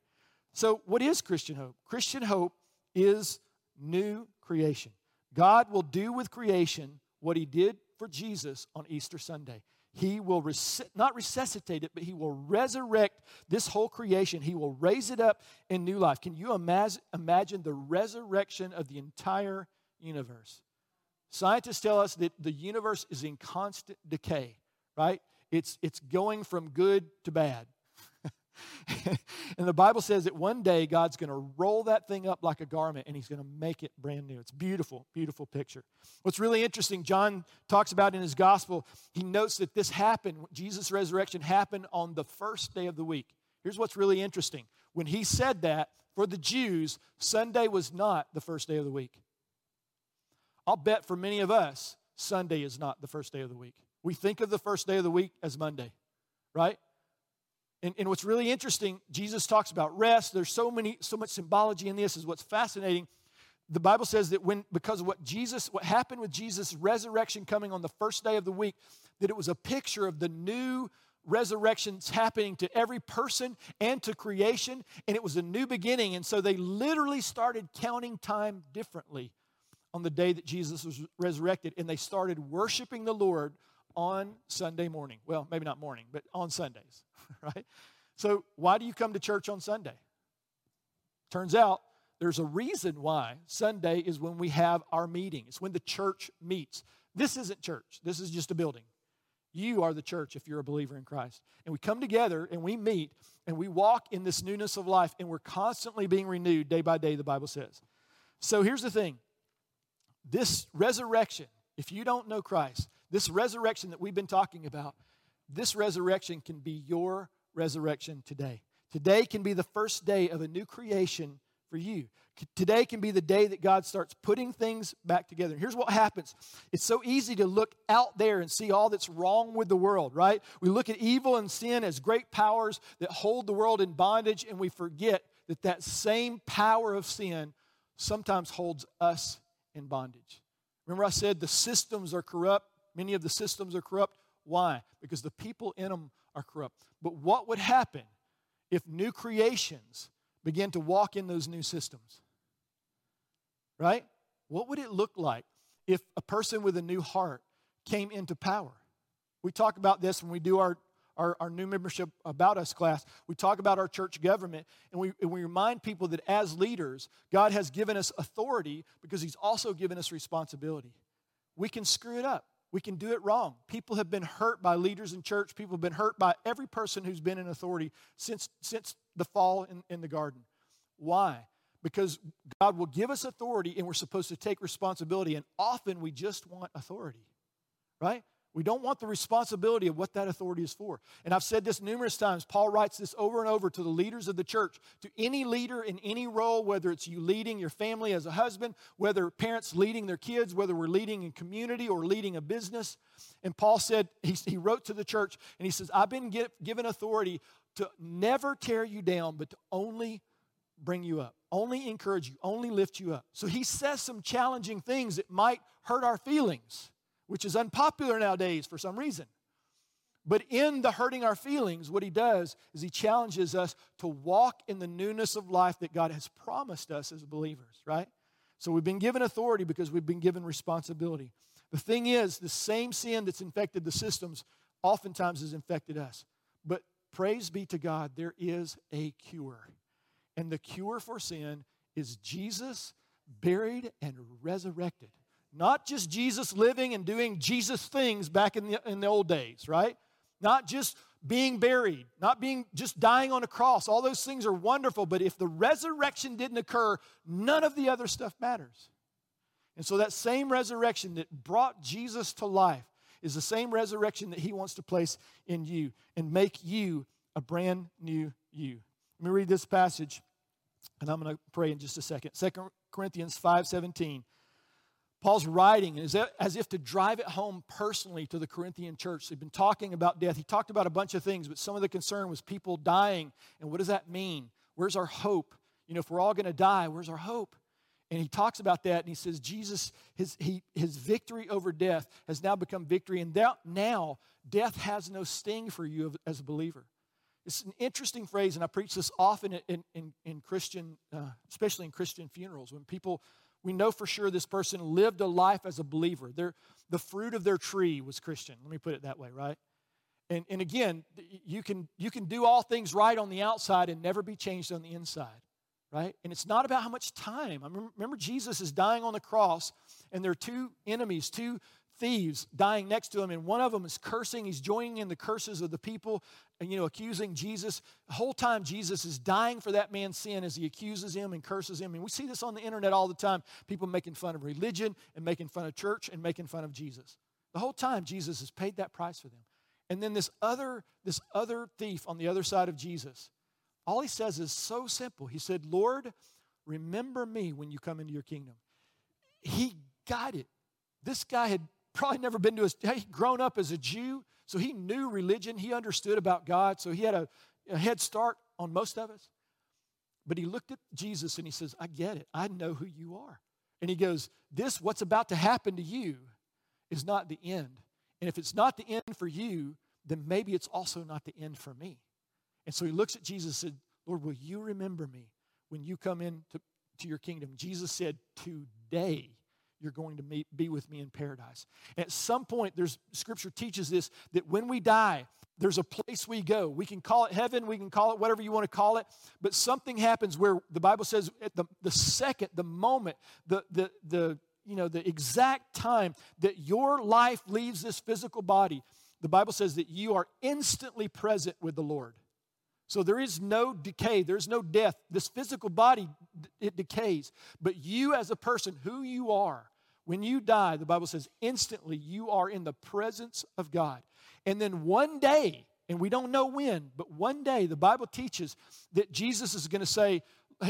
So, what is Christian hope? Christian hope is new creation. God will do with creation what He did for Jesus on Easter Sunday. He will res- not resuscitate it, but he will resurrect this whole creation. He will raise it up in new life. Can you imagine, imagine the resurrection of the entire universe? Scientists tell us that the universe is in constant decay, right? It's, it's going from good to bad. and the Bible says that one day God's going to roll that thing up like a garment and he's going to make it brand new. It's beautiful, beautiful picture. What's really interesting, John talks about in his gospel, he notes that this happened, Jesus' resurrection happened on the first day of the week. Here's what's really interesting. When he said that, for the Jews, Sunday was not the first day of the week. I'll bet for many of us, Sunday is not the first day of the week. We think of the first day of the week as Monday, right? And, and what's really interesting, Jesus talks about rest. There's so many, so much symbology in this, is what's fascinating. The Bible says that when because of what Jesus, what happened with Jesus' resurrection coming on the first day of the week, that it was a picture of the new resurrections happening to every person and to creation, and it was a new beginning. And so they literally started counting time differently on the day that Jesus was resurrected, and they started worshiping the Lord on Sunday morning. Well, maybe not morning, but on Sundays, right? So, why do you come to church on Sunday? Turns out there's a reason why Sunday is when we have our meeting. It's when the church meets. This isn't church, this is just a building. You are the church if you're a believer in Christ. And we come together and we meet and we walk in this newness of life and we're constantly being renewed day by day, the Bible says. So here's the thing this resurrection, if you don't know Christ, this resurrection that we've been talking about, this resurrection can be your resurrection today. Today can be the first day of a new creation for you. Today can be the day that God starts putting things back together. And here's what happens it's so easy to look out there and see all that's wrong with the world, right? We look at evil and sin as great powers that hold the world in bondage, and we forget that that same power of sin sometimes holds us in bondage. Remember, I said the systems are corrupt. Many of the systems are corrupt. Why? Because the people in them are corrupt. But what would happen if new creations began to walk in those new systems? Right? What would it look like if a person with a new heart came into power? We talk about this when we do our, our, our, new membership about us class. We talk about our church government, and we, and we remind people that as leaders, God has given us authority because He's also given us responsibility. We can screw it up. We can do it wrong. People have been hurt by leaders in church. People have been hurt by every person who's been in authority since, since the fall in, in the garden. Why? Because God will give us authority and we're supposed to take responsibility. And often we just want authority, right? We don't want the responsibility of what that authority is for. And I've said this numerous times. Paul writes this over and over to the leaders of the church, to any leader in any role, whether it's you leading your family as a husband, whether parents leading their kids, whether we're leading in community or leading a business. And Paul said, he, he wrote to the church and he says, I've been get, given authority to never tear you down, but to only bring you up, only encourage you, only lift you up. So he says some challenging things that might hurt our feelings which is unpopular nowadays for some reason. But in the hurting our feelings, what he does is he challenges us to walk in the newness of life that God has promised us as believers, right? So we've been given authority because we've been given responsibility. The thing is, the same sin that's infected the systems oftentimes has infected us. But praise be to God, there is a cure. And the cure for sin is Jesus buried and resurrected. Not just Jesus living and doing Jesus things back in the, in the old days, right? Not just being buried, not being just dying on a cross. All those things are wonderful, but if the resurrection didn't occur, none of the other stuff matters. And so that same resurrection that brought Jesus to life is the same resurrection that he wants to place in you and make you a brand new you. Let me read this passage and I'm going to pray in just a second. 2 Corinthians 5:17 Paul's writing if, as if to drive it home personally to the Corinthian church. They've been talking about death. He talked about a bunch of things, but some of the concern was people dying. And what does that mean? Where's our hope? You know, if we're all going to die, where's our hope? And he talks about that and he says, Jesus, his, he, his victory over death has now become victory. And that, now, death has no sting for you as a believer. It's an interesting phrase, and I preach this often in, in, in Christian, uh, especially in Christian funerals, when people we know for sure this person lived a life as a believer. Their, the fruit of their tree was Christian. Let me put it that way, right? And, and again, you can, you can do all things right on the outside and never be changed on the inside, right? And it's not about how much time. I remember, remember Jesus is dying on the cross, and there are two enemies, two thieves dying next to him, and one of them is cursing. He's joining in the curses of the people, and you know, accusing Jesus. The whole time Jesus is dying for that man's sin as he accuses him and curses him. And we see this on the internet all the time. People making fun of religion and making fun of church and making fun of Jesus. The whole time Jesus has paid that price for them. And then this other, this other thief on the other side of Jesus, all he says is so simple. He said, Lord, remember me when you come into your kingdom. He got it. This guy had probably never been to a, he grown up as a Jew, so he knew religion. He understood about God, so he had a, a head start on most of us. But he looked at Jesus and he says, I get it. I know who you are. And he goes, This, what's about to happen to you, is not the end. And if it's not the end for you, then maybe it's also not the end for me. And so he looks at Jesus and said, Lord, will you remember me when you come into to your kingdom? Jesus said, Today you're going to meet, be with me in paradise. At some point, there's scripture teaches this that when we die, there's a place we go. We can call it heaven, we can call it whatever you want to call it, but something happens where the Bible says at the, the second, the moment, the, the, the, you know, the exact time that your life leaves this physical body, the Bible says that you are instantly present with the Lord. So there is no decay, there's no death. This physical body, it decays. But you, as a person, who you are, when you die, the Bible says instantly you are in the presence of God. And then one day, and we don't know when, but one day the Bible teaches that Jesus is going to say,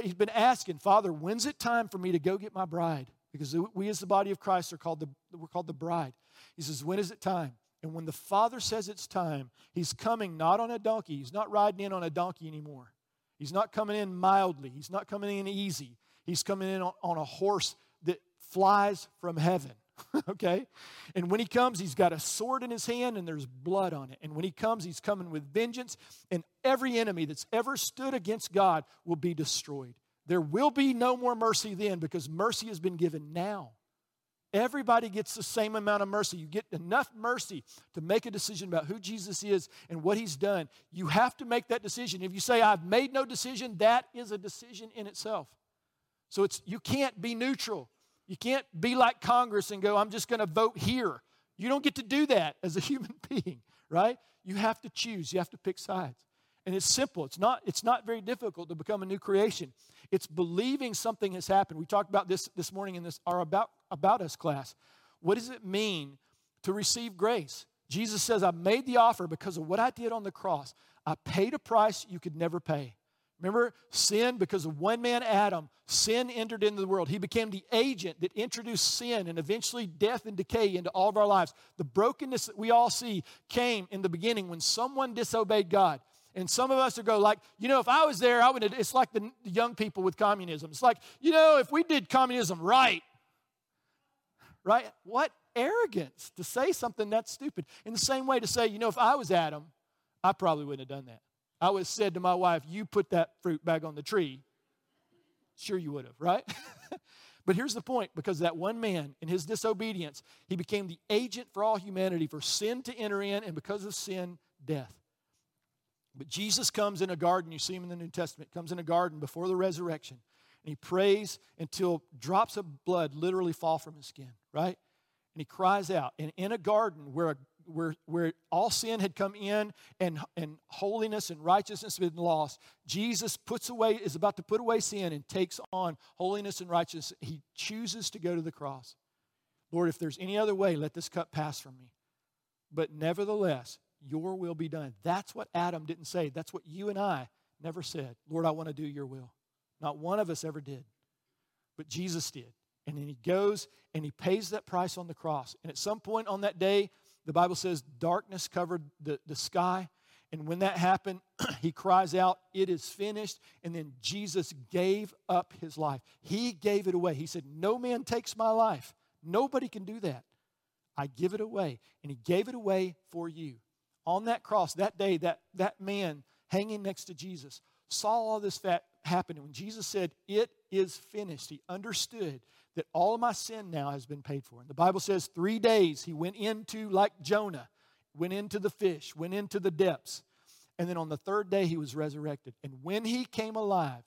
He's been asking, Father, when's it time for me to go get my bride? Because we as the body of Christ are called the, we're called the bride. He says, When is it time? And when the Father says it's time, He's coming not on a donkey. He's not riding in on a donkey anymore. He's not coming in mildly. He's not coming in easy. He's coming in on, on a horse that flies from heaven. okay? And when he comes, he's got a sword in his hand and there's blood on it. And when he comes, he's coming with vengeance, and every enemy that's ever stood against God will be destroyed. There will be no more mercy then because mercy has been given now. Everybody gets the same amount of mercy. You get enough mercy to make a decision about who Jesus is and what he's done. You have to make that decision. If you say, I've made no decision, that is a decision in itself. So it's, you can't be neutral. You can't be like Congress and go, I'm just going to vote here. You don't get to do that as a human being, right? You have to choose, you have to pick sides. And it's simple. It's not, it's not very difficult to become a new creation. It's believing something has happened. We talked about this this morning in this our about, about us class. What does it mean to receive grace? Jesus says, I made the offer because of what I did on the cross. I paid a price you could never pay. Remember, sin, because of one man, Adam, sin entered into the world. He became the agent that introduced sin and eventually death and decay into all of our lives. The brokenness that we all see came in the beginning when someone disobeyed God. And some of us are go like, you know, if I was there, I would. It's like the young people with communism. It's like, you know, if we did communism right, right? What arrogance to say something that stupid. In the same way to say, you know, if I was Adam, I probably wouldn't have done that. I would have said to my wife, you put that fruit back on the tree. Sure, you would have, right? but here's the point because that one man, in his disobedience, he became the agent for all humanity for sin to enter in, and because of sin, death. But Jesus comes in a garden, you see him in the New Testament, comes in a garden before the resurrection, and he prays until drops of blood literally fall from his skin, right? And he cries out. And in a garden where, where, where all sin had come in and, and holiness and righteousness had been lost, Jesus puts away, is about to put away sin and takes on holiness and righteousness. He chooses to go to the cross. Lord, if there's any other way, let this cup pass from me. But nevertheless, your will be done. That's what Adam didn't say. That's what you and I never said. Lord, I want to do your will. Not one of us ever did. But Jesus did. And then he goes and he pays that price on the cross. And at some point on that day, the Bible says darkness covered the, the sky. And when that happened, he cries out, It is finished. And then Jesus gave up his life. He gave it away. He said, No man takes my life. Nobody can do that. I give it away. And he gave it away for you on that cross that day, that, that man hanging next to Jesus saw all this fat happen. When Jesus said, It is finished, he understood that all of my sin now has been paid for. And the Bible says three days he went into, like Jonah, went into the fish, went into the depths. And then on the third day he was resurrected. And when he came alive,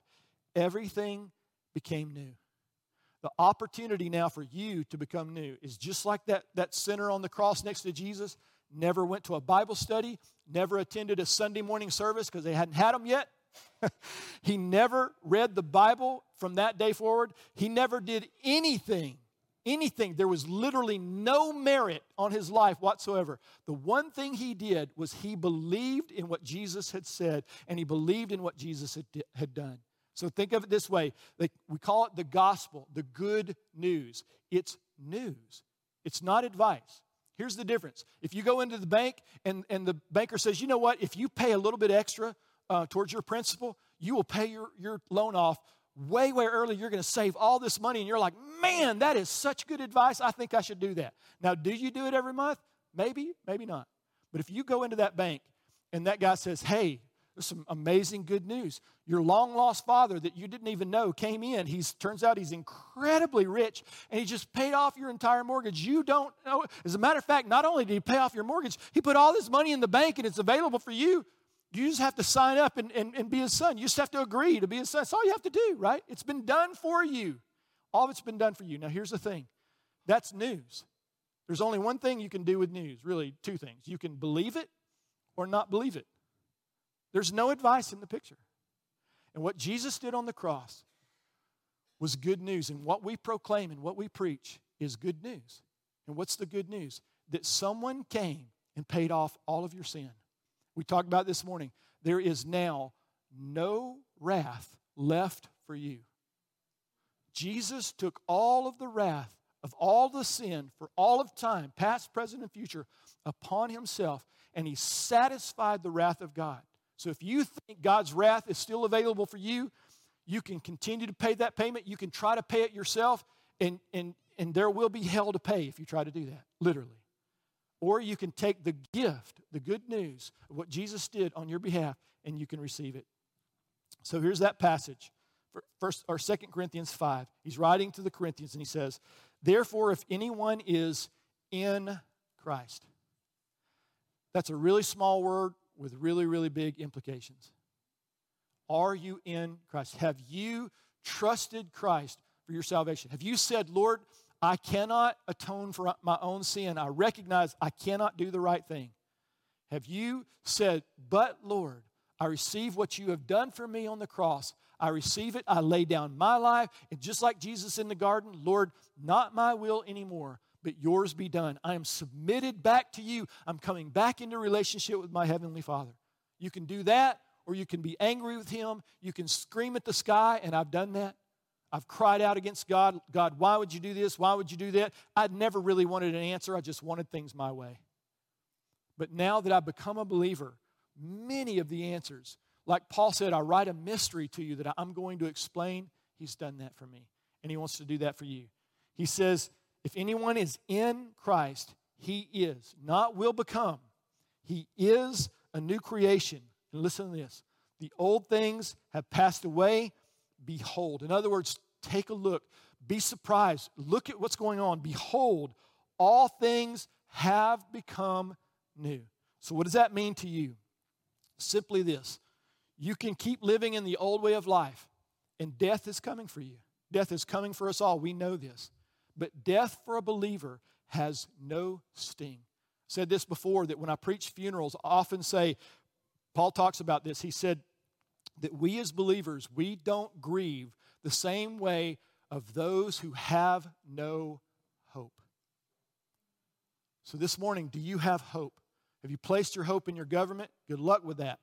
everything became new. The opportunity now for you to become new is just like that, that sinner on the cross next to Jesus never went to a Bible study, never attended a Sunday morning service because they hadn't had them yet. he never read the Bible from that day forward. He never did anything, anything. There was literally no merit on his life whatsoever. The one thing he did was he believed in what Jesus had said and he believed in what Jesus had, had done. So think of it this way we call it the gospel, the good news. It's news, it's not advice. Here's the difference. If you go into the bank and, and the banker says, you know what, if you pay a little bit extra uh, towards your principal, you will pay your, your loan off way, way early. You're going to save all this money. And you're like, man, that is such good advice. I think I should do that. Now, do you do it every month? Maybe, maybe not. But if you go into that bank and that guy says, hey, Some amazing good news. Your long lost father that you didn't even know came in. He's turns out he's incredibly rich and he just paid off your entire mortgage. You don't know. As a matter of fact, not only did he pay off your mortgage, he put all this money in the bank and it's available for you. You just have to sign up and, and, and be his son. You just have to agree to be his son. That's all you have to do, right? It's been done for you. All of it's been done for you. Now, here's the thing that's news. There's only one thing you can do with news, really, two things. You can believe it or not believe it. There's no advice in the picture. And what Jesus did on the cross was good news. And what we proclaim and what we preach is good news. And what's the good news? That someone came and paid off all of your sin. We talked about this morning. There is now no wrath left for you. Jesus took all of the wrath of all the sin for all of time, past, present, and future, upon himself, and he satisfied the wrath of God. So if you think God's wrath is still available for you, you can continue to pay that payment. You can try to pay it yourself, and, and, and there will be hell to pay if you try to do that, literally. Or you can take the gift, the good news of what Jesus did on your behalf, and you can receive it. So here's that passage. First or Second Corinthians 5. He's writing to the Corinthians and he says, Therefore, if anyone is in Christ. That's a really small word with really, really big implications. Are you in Christ? Have you trusted Christ for your salvation? Have you said, Lord, I cannot atone for my own sin. I recognize I cannot do the right thing. Have you said, But Lord, I receive what you have done for me on the cross. I receive it. I lay down my life. And just like Jesus in the garden, Lord, not my will anymore, but yours be done. I am submitted back to you. I'm coming back into relationship with my Heavenly Father. You can do that, or you can be angry with Him. You can scream at the sky, and I've done that. I've cried out against God God, why would you do this? Why would you do that? I'd never really wanted an answer. I just wanted things my way. But now that I've become a believer, many of the answers, like Paul said, I write a mystery to you that I'm going to explain. He's done that for me, and He wants to do that for you. He says, if anyone is in Christ, he is, not will become. He is a new creation. And listen to this the old things have passed away. Behold. In other words, take a look. Be surprised. Look at what's going on. Behold, all things have become new. So, what does that mean to you? Simply this you can keep living in the old way of life, and death is coming for you. Death is coming for us all. We know this. But death for a believer has no sting. I said this before that when I preach funerals, I often say, Paul talks about this. He said that we as believers, we don't grieve the same way of those who have no hope. So this morning, do you have hope? Have you placed your hope in your government? Good luck with that.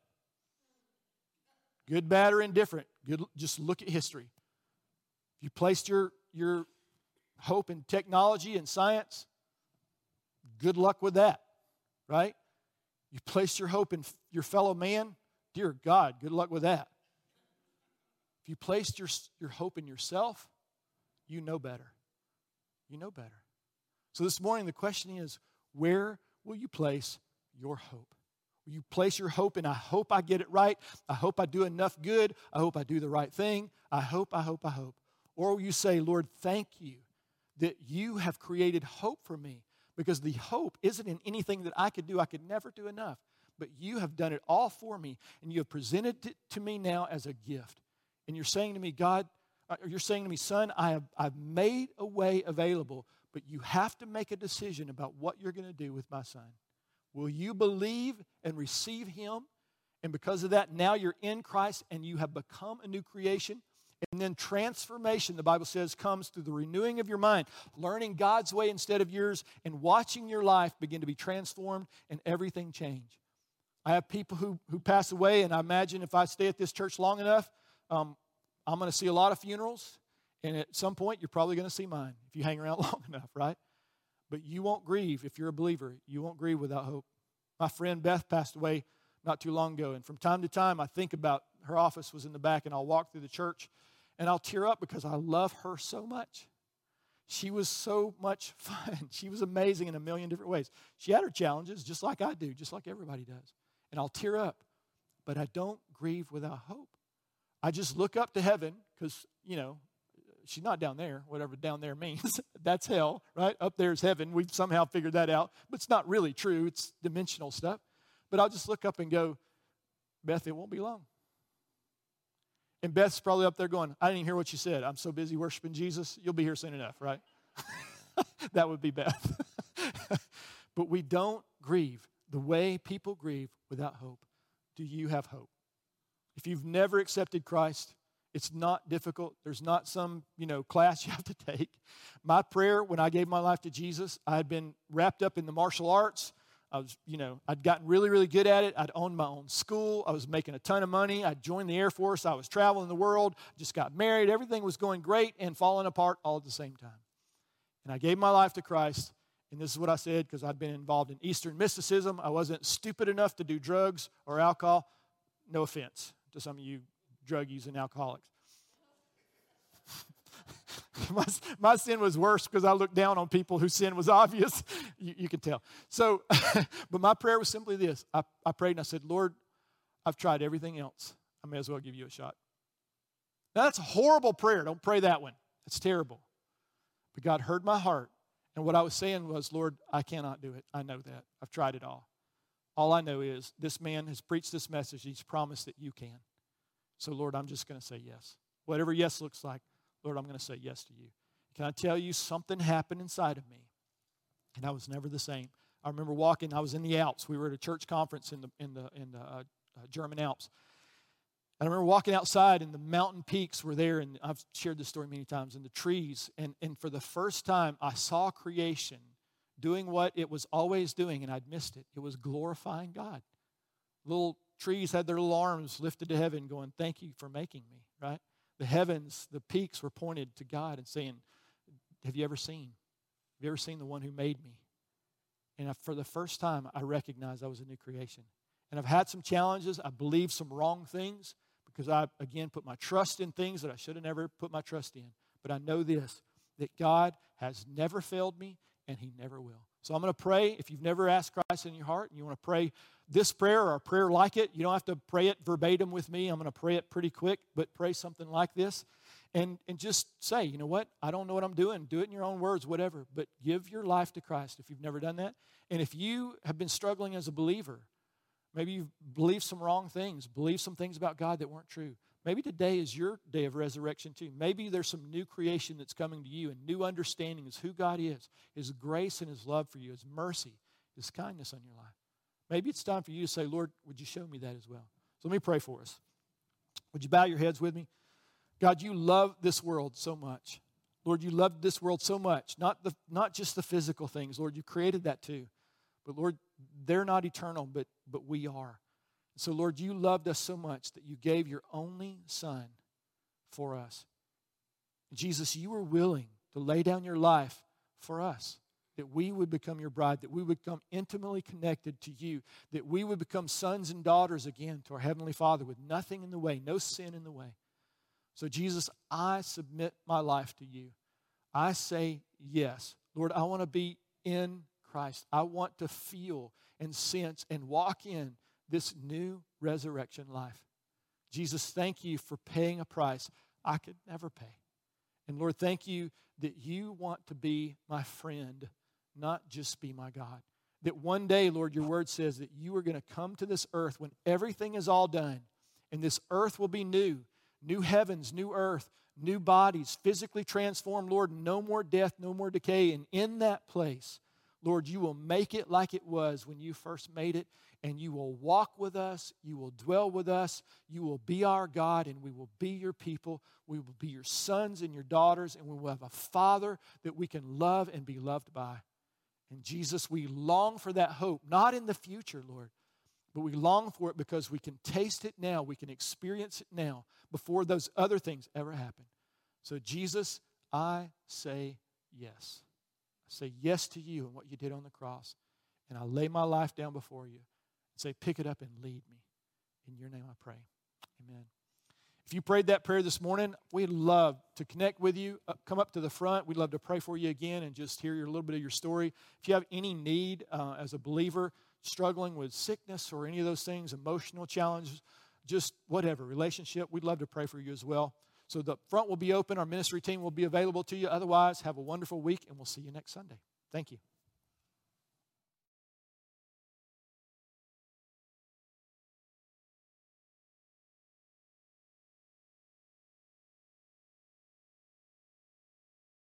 Good, bad, or indifferent. Good, just look at history. If you placed your, your hope in technology and science, good luck with that, right? You place your hope in your fellow man, dear God, good luck with that. If you placed your, your hope in yourself, you know better. You know better. So this morning, the question is where will you place your hope? Will you place your hope in, I hope I get it right? I hope I do enough good. I hope I do the right thing. I hope, I hope, I hope. Or will you say, Lord, thank you that you have created hope for me because the hope isn't in anything that I could do. I could never do enough. But you have done it all for me, and you have presented it to me now as a gift. And you're saying to me, God, uh, you're saying to me, son, I have, I've made a way available, but you have to make a decision about what you're going to do with my son. Will you believe and receive him? And because of that, now you're in Christ and you have become a new creation. And then transformation, the Bible says, comes through the renewing of your mind, learning God's way instead of yours, and watching your life begin to be transformed and everything change. I have people who, who pass away, and I imagine if I stay at this church long enough, um, I'm going to see a lot of funerals, and at some point, you're probably going to see mine if you hang around long enough, right? But you won't grieve if you're a believer. You won't grieve without hope. My friend Beth passed away not too long ago, and from time to time, I think about her office was in the back, and I'll walk through the church and I'll tear up because I love her so much. She was so much fun. She was amazing in a million different ways. She had her challenges, just like I do, just like everybody does. And I'll tear up but I don't grieve without hope. I just look up to heaven because, you know, she's not down there, whatever down there means. That's hell, right? Up there is heaven. We've somehow figured that out, but it's not really true. It's dimensional stuff. But I'll just look up and go, Beth, it won't be long. And Beth's probably up there going, I didn't even hear what you said. I'm so busy worshiping Jesus. You'll be here soon enough, right? that would be Beth. but we don't grieve the way people grieve without hope. Do you have hope? If you've never accepted Christ, it's not difficult. There's not some, you know, class you have to take. My prayer when I gave my life to Jesus, I had been wrapped up in the martial arts. I was, you know, I'd gotten really, really good at it. I'd owned my own school. I was making a ton of money. I'd joined the Air Force. I was traveling the world. Just got married. Everything was going great and falling apart all at the same time. And I gave my life to Christ. And this is what I said because I'd been involved in Eastern mysticism. I wasn't stupid enough to do drugs or alcohol. No offense to some of you drug using alcoholics. my, my sin was worse because I looked down on people whose sin was obvious. you, you can tell. So, but my prayer was simply this I, I prayed and I said, Lord, I've tried everything else. I may as well give you a shot. Now, that's a horrible prayer. Don't pray that one. It's terrible. But God heard my heart. And what I was saying was, Lord, I cannot do it. I know that. I've tried it all. All I know is this man has preached this message. He's promised that you can. So, Lord, I'm just going to say yes. Whatever yes looks like, Lord, I'm going to say yes to you. Can I tell you something happened inside of me? And I was never the same. I remember walking, I was in the Alps. We were at a church conference in the, in the, in the uh, uh, German Alps. And I remember walking outside and the mountain peaks were there, and I've shared this story many times, and the trees. And, and for the first time, I saw creation doing what it was always doing, and I'd missed it. It was glorifying God. Little trees had their little arms lifted to heaven, going, Thank you for making me, right? The heavens, the peaks were pointed to God and saying, Have you ever seen? Have you ever seen the one who made me? And for the first time, I recognized I was a new creation. And I've had some challenges. I believed some wrong things because I, again, put my trust in things that I should have never put my trust in. But I know this that God has never failed me and He never will. So I'm going to pray. If you've never asked Christ in your heart and you want to pray this prayer or a prayer like it, you don't have to pray it verbatim with me. I'm going to pray it pretty quick, but pray something like this. And, and just say, you know what? I don't know what I'm doing. Do it in your own words, whatever. But give your life to Christ if you've never done that. And if you have been struggling as a believer, Maybe you've believed some wrong things, believed some things about God that weren't true. Maybe today is your day of resurrection too. Maybe there's some new creation that's coming to you and new understanding is who God is, His grace and His love for you, His mercy, His kindness on your life. Maybe it's time for you to say, Lord, would you show me that as well? So let me pray for us. Would you bow your heads with me? God, you love this world so much. Lord, you loved this world so much, not, the, not just the physical things. Lord, you created that too. But Lord, they're not eternal, but, but we are. So, Lord, you loved us so much that you gave your only Son for us. Jesus, you were willing to lay down your life for us, that we would become your bride, that we would become intimately connected to you, that we would become sons and daughters again to our Heavenly Father with nothing in the way, no sin in the way. So, Jesus, I submit my life to you. I say yes. Lord, I want to be in Christ. I want to feel and sense and walk in this new resurrection life. Jesus, thank you for paying a price I could never pay. And Lord, thank you that you want to be my friend, not just be my God. That one day, Lord, your word says that you are going to come to this earth when everything is all done, and this earth will be new new heavens, new earth, new bodies, physically transformed, Lord, no more death, no more decay. And in that place, Lord, you will make it like it was when you first made it, and you will walk with us, you will dwell with us, you will be our God, and we will be your people. We will be your sons and your daughters, and we will have a Father that we can love and be loved by. And Jesus, we long for that hope, not in the future, Lord, but we long for it because we can taste it now, we can experience it now before those other things ever happen. So, Jesus, I say yes. I say yes to you and what you did on the cross. And I lay my life down before you and say, pick it up and lead me. In your name I pray. Amen. If you prayed that prayer this morning, we'd love to connect with you. Uh, come up to the front. We'd love to pray for you again and just hear your, a little bit of your story. If you have any need uh, as a believer, struggling with sickness or any of those things, emotional challenges, just whatever, relationship, we'd love to pray for you as well. So the front will be open. Our ministry team will be available to you. Otherwise, have a wonderful week, and we'll see you next Sunday. Thank you.